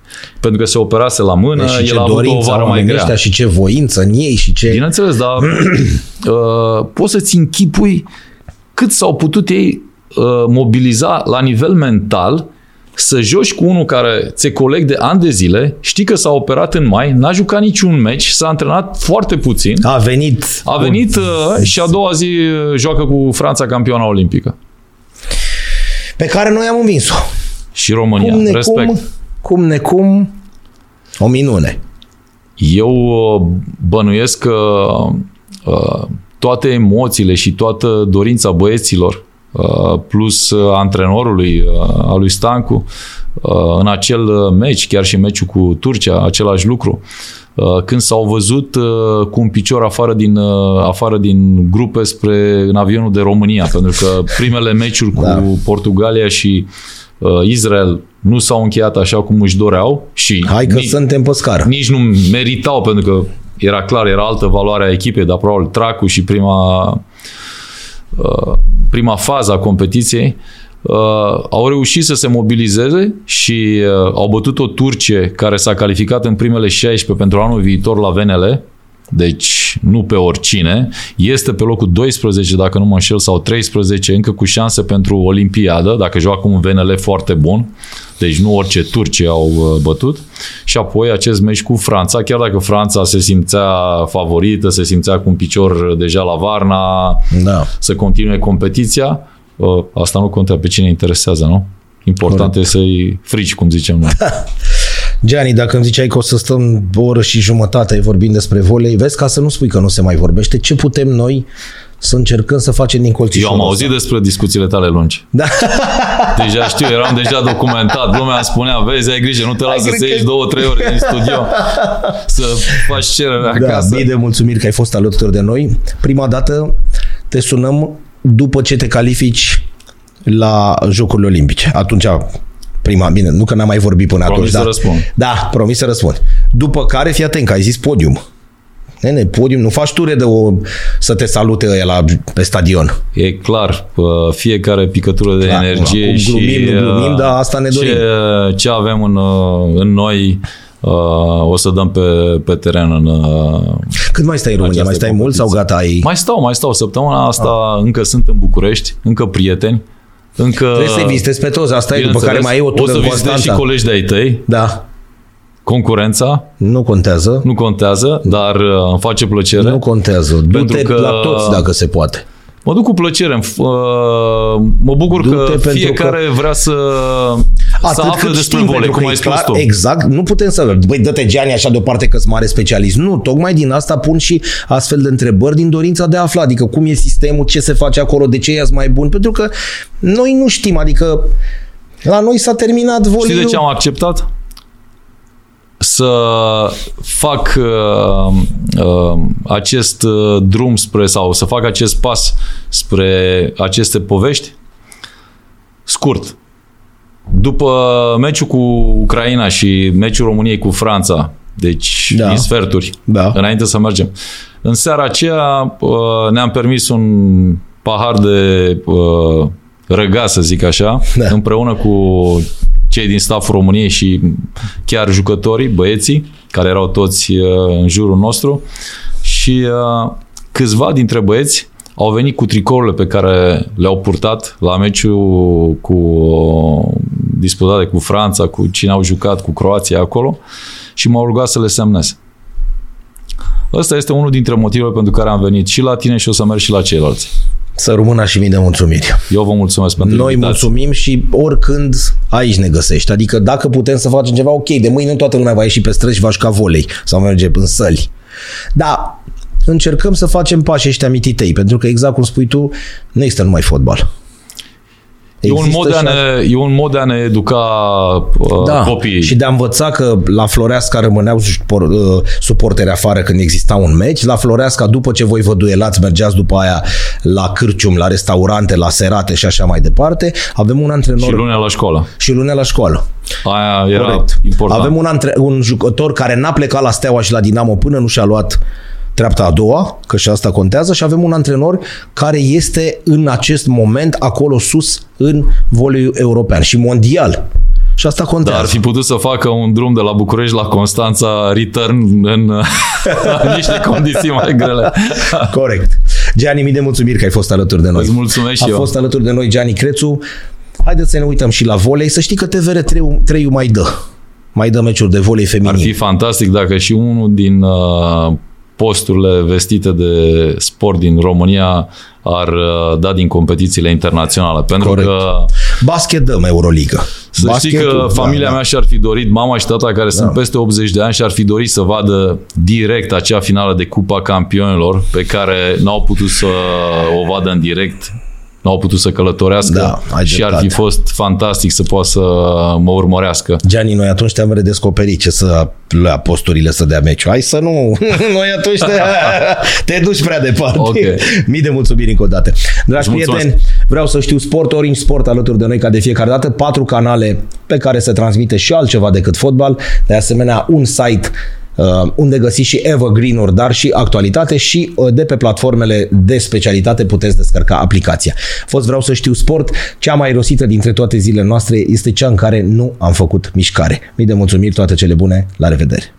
Pentru că se operase la mână, Deci și ce el a avut o dorință vară au mai oamenii grea. ăștia și ce voință în ei și ce... Bineînțeles, dar uh, poți să-ți închipui cât s-au putut ei uh, mobiliza la nivel mental să joci cu unul care ți coleg de ani de zile, știi că s-a operat în mai, n-a jucat niciun meci, s-a antrenat foarte puțin, A venit... a venit uh, și a doua zi uh, joacă cu Franța campioana olimpică. Pe care noi am învins-o. Și România. Cum ne Respect. cum, cum ne cum, o minune. Eu uh, bănuiesc că uh, toate emoțiile și toată dorința băieților uh, plus uh, antrenorului uh, al lui Stancu uh, în acel uh, meci, chiar și meciul cu Turcia, același lucru. Uh, Când s-au văzut uh, cu un picior afară din, uh, afară din grupe spre în avionul de România, pentru că primele meciuri cu Da. Portugalia și uh, Israel nu s-au încheiat așa cum își doreau și Hai că nici- suntem pe scară. nici nu meritau, pentru că era clar, era altă valoare a echipei, dar probabil Tracu și prima, uh, prima fază a competiției uh, au reușit să se mobilizeze și uh, au bătut o Turcie care s-a calificat în primele 16 pentru anul viitor la VNL, deci nu pe oricine, este pe locul 12, dacă nu mă înșel, sau 13, încă cu șanse pentru Olimpiadă, dacă joacă un VNL foarte bun, deci nu orice turci au uh, bătut. Și apoi acest meci cu Franța, chiar dacă Franța se simțea favorită, se simțea cu un picior deja la Varna, Da. să continue competiția, uh, asta nu contează pe cine interesează, nu? Important e să-i frici, cum zicem noi. Gianni, dacă îmi ziceai că o să stăm o oră și jumătate vorbind despre volei, vezi ca să nu spui că nu se mai vorbește, ce putem noi să încercăm să facem din Eu colțișorul am auzit ăsta? despre discuțiile tale lungi. Da. Deja știu, eram deja documentat. Lumea îmi spunea, vezi, ai grijă, nu te lasă cred să că- ieși două, trei ore din studio să faci cererea Da, acasă. mii de mulțumiri că ai fost alături de noi. Prima dată te sunăm după ce te califici la Jocurile Olimpice. Atunci, prima, bine, nu că n-am mai vorbit până Promis atunci. să da. răspund. Da, promis să răspund. După care, fii atent, că ai zis podium. Nene, podium, nu faci ture de o, să te salute ăia la, pe stadion. E clar, pă, fiecare picătură de Clar, energie acum și glumim, nu glumim, uh, dar asta ne dorim. Ce, ce avem în, uh, în noi uh, o să dăm pe, pe teren în... uh, Cât mai stai în România? Mai Această stai mult sau competiție. gata ai... Mai stau, mai stau. Săptămâna asta Ah. încă sunt în București, încă prieteni, încă... Trebuie să-i vizitezi pe toți, asta e, după care bineînțeles, mai e o O tură să în vizitez și Constanța. colegi de-ai tăi, Da, concurența, nu contează. nu contează, dar uh, îmi face plăcere. Nu contează. Pentru Du-te că- la toți dacă se poate. Mă duc cu plăcere. îmi f- uh, Mă bucur Du-te că pentru fiecare vrea să, să afle despre volei, pentru cum că ai e spus clar, tu. Exact, nu putem să... Băi, dă-te Gianni așa deoparte că-s mare specialist. Nu, tocmai din asta pun și astfel de întrebări din dorința de a afla. Adică cum e sistemul, ce se face acolo, de ce e mai bun. Pentru că noi nu știm, adică la noi s-a terminat voleiul. Știi de ce am acceptat? Să fac uh, uh, acest uh, drum spre sau să fac acest pas spre aceste povești scurt. După meciul cu Ucraina și meciul României cu Franța, deci Da. din sferturi, Da. înainte să mergem. În seara aceea uh, ne-am permis un pahar de uh, răgaz, să zic așa, Da. împreună cu cei din stafful României și chiar jucătorii, băieții, care erau toți uh, în jurul nostru și uh, câțiva dintre băieți au venit cu tricourile pe care le-au purtat la meciul cu uh, disputate cu Franța, cu cine au jucat, cu Croația acolo și m-au rugat să le semnez. Ăsta este unul dintre motivele pentru care am venit și la tine și o să merg și la ceilalți. Să rămână și mii de mulțumiri. Eu vă mulțumesc pentru Noi invitație. mulțumim și oricând aici ne găsești. Adică dacă putem să facem ceva, ok, de mâine nu toată lumea va ieși pe străzi și va juca volei sau merge în săli. Da, încercăm să facem pașii ăștia mititei, pentru că exact cum spui tu, nu există numai fotbal. E un, mod de a și- ne, e un mod de a ne educa uh, da, copiii. și de a învăța că la Floreasca rămâneau supor, uh, suporteri afară când exista un meci, la Floreasca după ce voi vă duelați, mergeați după aia la cârcium, la restaurante, la serate și așa mai departe, avem un antrenor și lunea la școală. și lunea la școală. Aia era Corect. important. Avem un, antre- un jucător care n-a plecat la Steaua și la Dinamo până nu și-a luat treapta a doua, că și asta contează, și avem un antrenor care este în acest moment acolo sus în voleiul european și mondial. Și asta Dar contează. ar fi putut să facă un drum de la București la Constanța return în, în niște condiții mai grele. Corect. Gianni, mii de mulțumiri că ai fost alături de noi. Îți mulțumesc și A eu. fost alături de noi Gianni Crețu. Haideți să ne uităm și la volei. Să știi că TVR 3 3 mai dă. Mai dă meciuri de volei feminin. Ar fi fantastic dacă și unul din uh, posturile vestite de sport din România ar uh, da din competițiile internaționale. Pentru Corect. că Basket dăm Euroliga. Să știi că Basketul, familia da, mea și-ar fi dorit, mama și tata care sunt peste 80 de ani și-ar fi dorit să vadă direct acea finală de Cupa Campionilor pe care n-au putut să o vadă în direct, n-au putut să călătorească Da, ai și ar fi dreptate. fost fantastic să poată să mă urmărească. Gianni, noi atunci te-am redescoperit ce să lua posturile să dea meciul. Hai să nu, noi atunci te, te duci prea departe. Ok. Mii de mulțumiri încă o dată. Dragi Îți mulțumesc. prieteni, vreau să știu sport, Orange Sport alături de noi ca de fiecare dată, patru canale pe care se transmite și altceva decât fotbal, de asemenea un site uh, unde găsiți și evergreen-uri, dar și actualitate și uh, de pe platformele de specialitate puteți descărca aplicația. Fost vreau să știu sport, cea mai rosită dintre toate zilele noastre este cea în care nu am făcut mișcare. Mii de mulțumiri, toate cele bune, la revedere!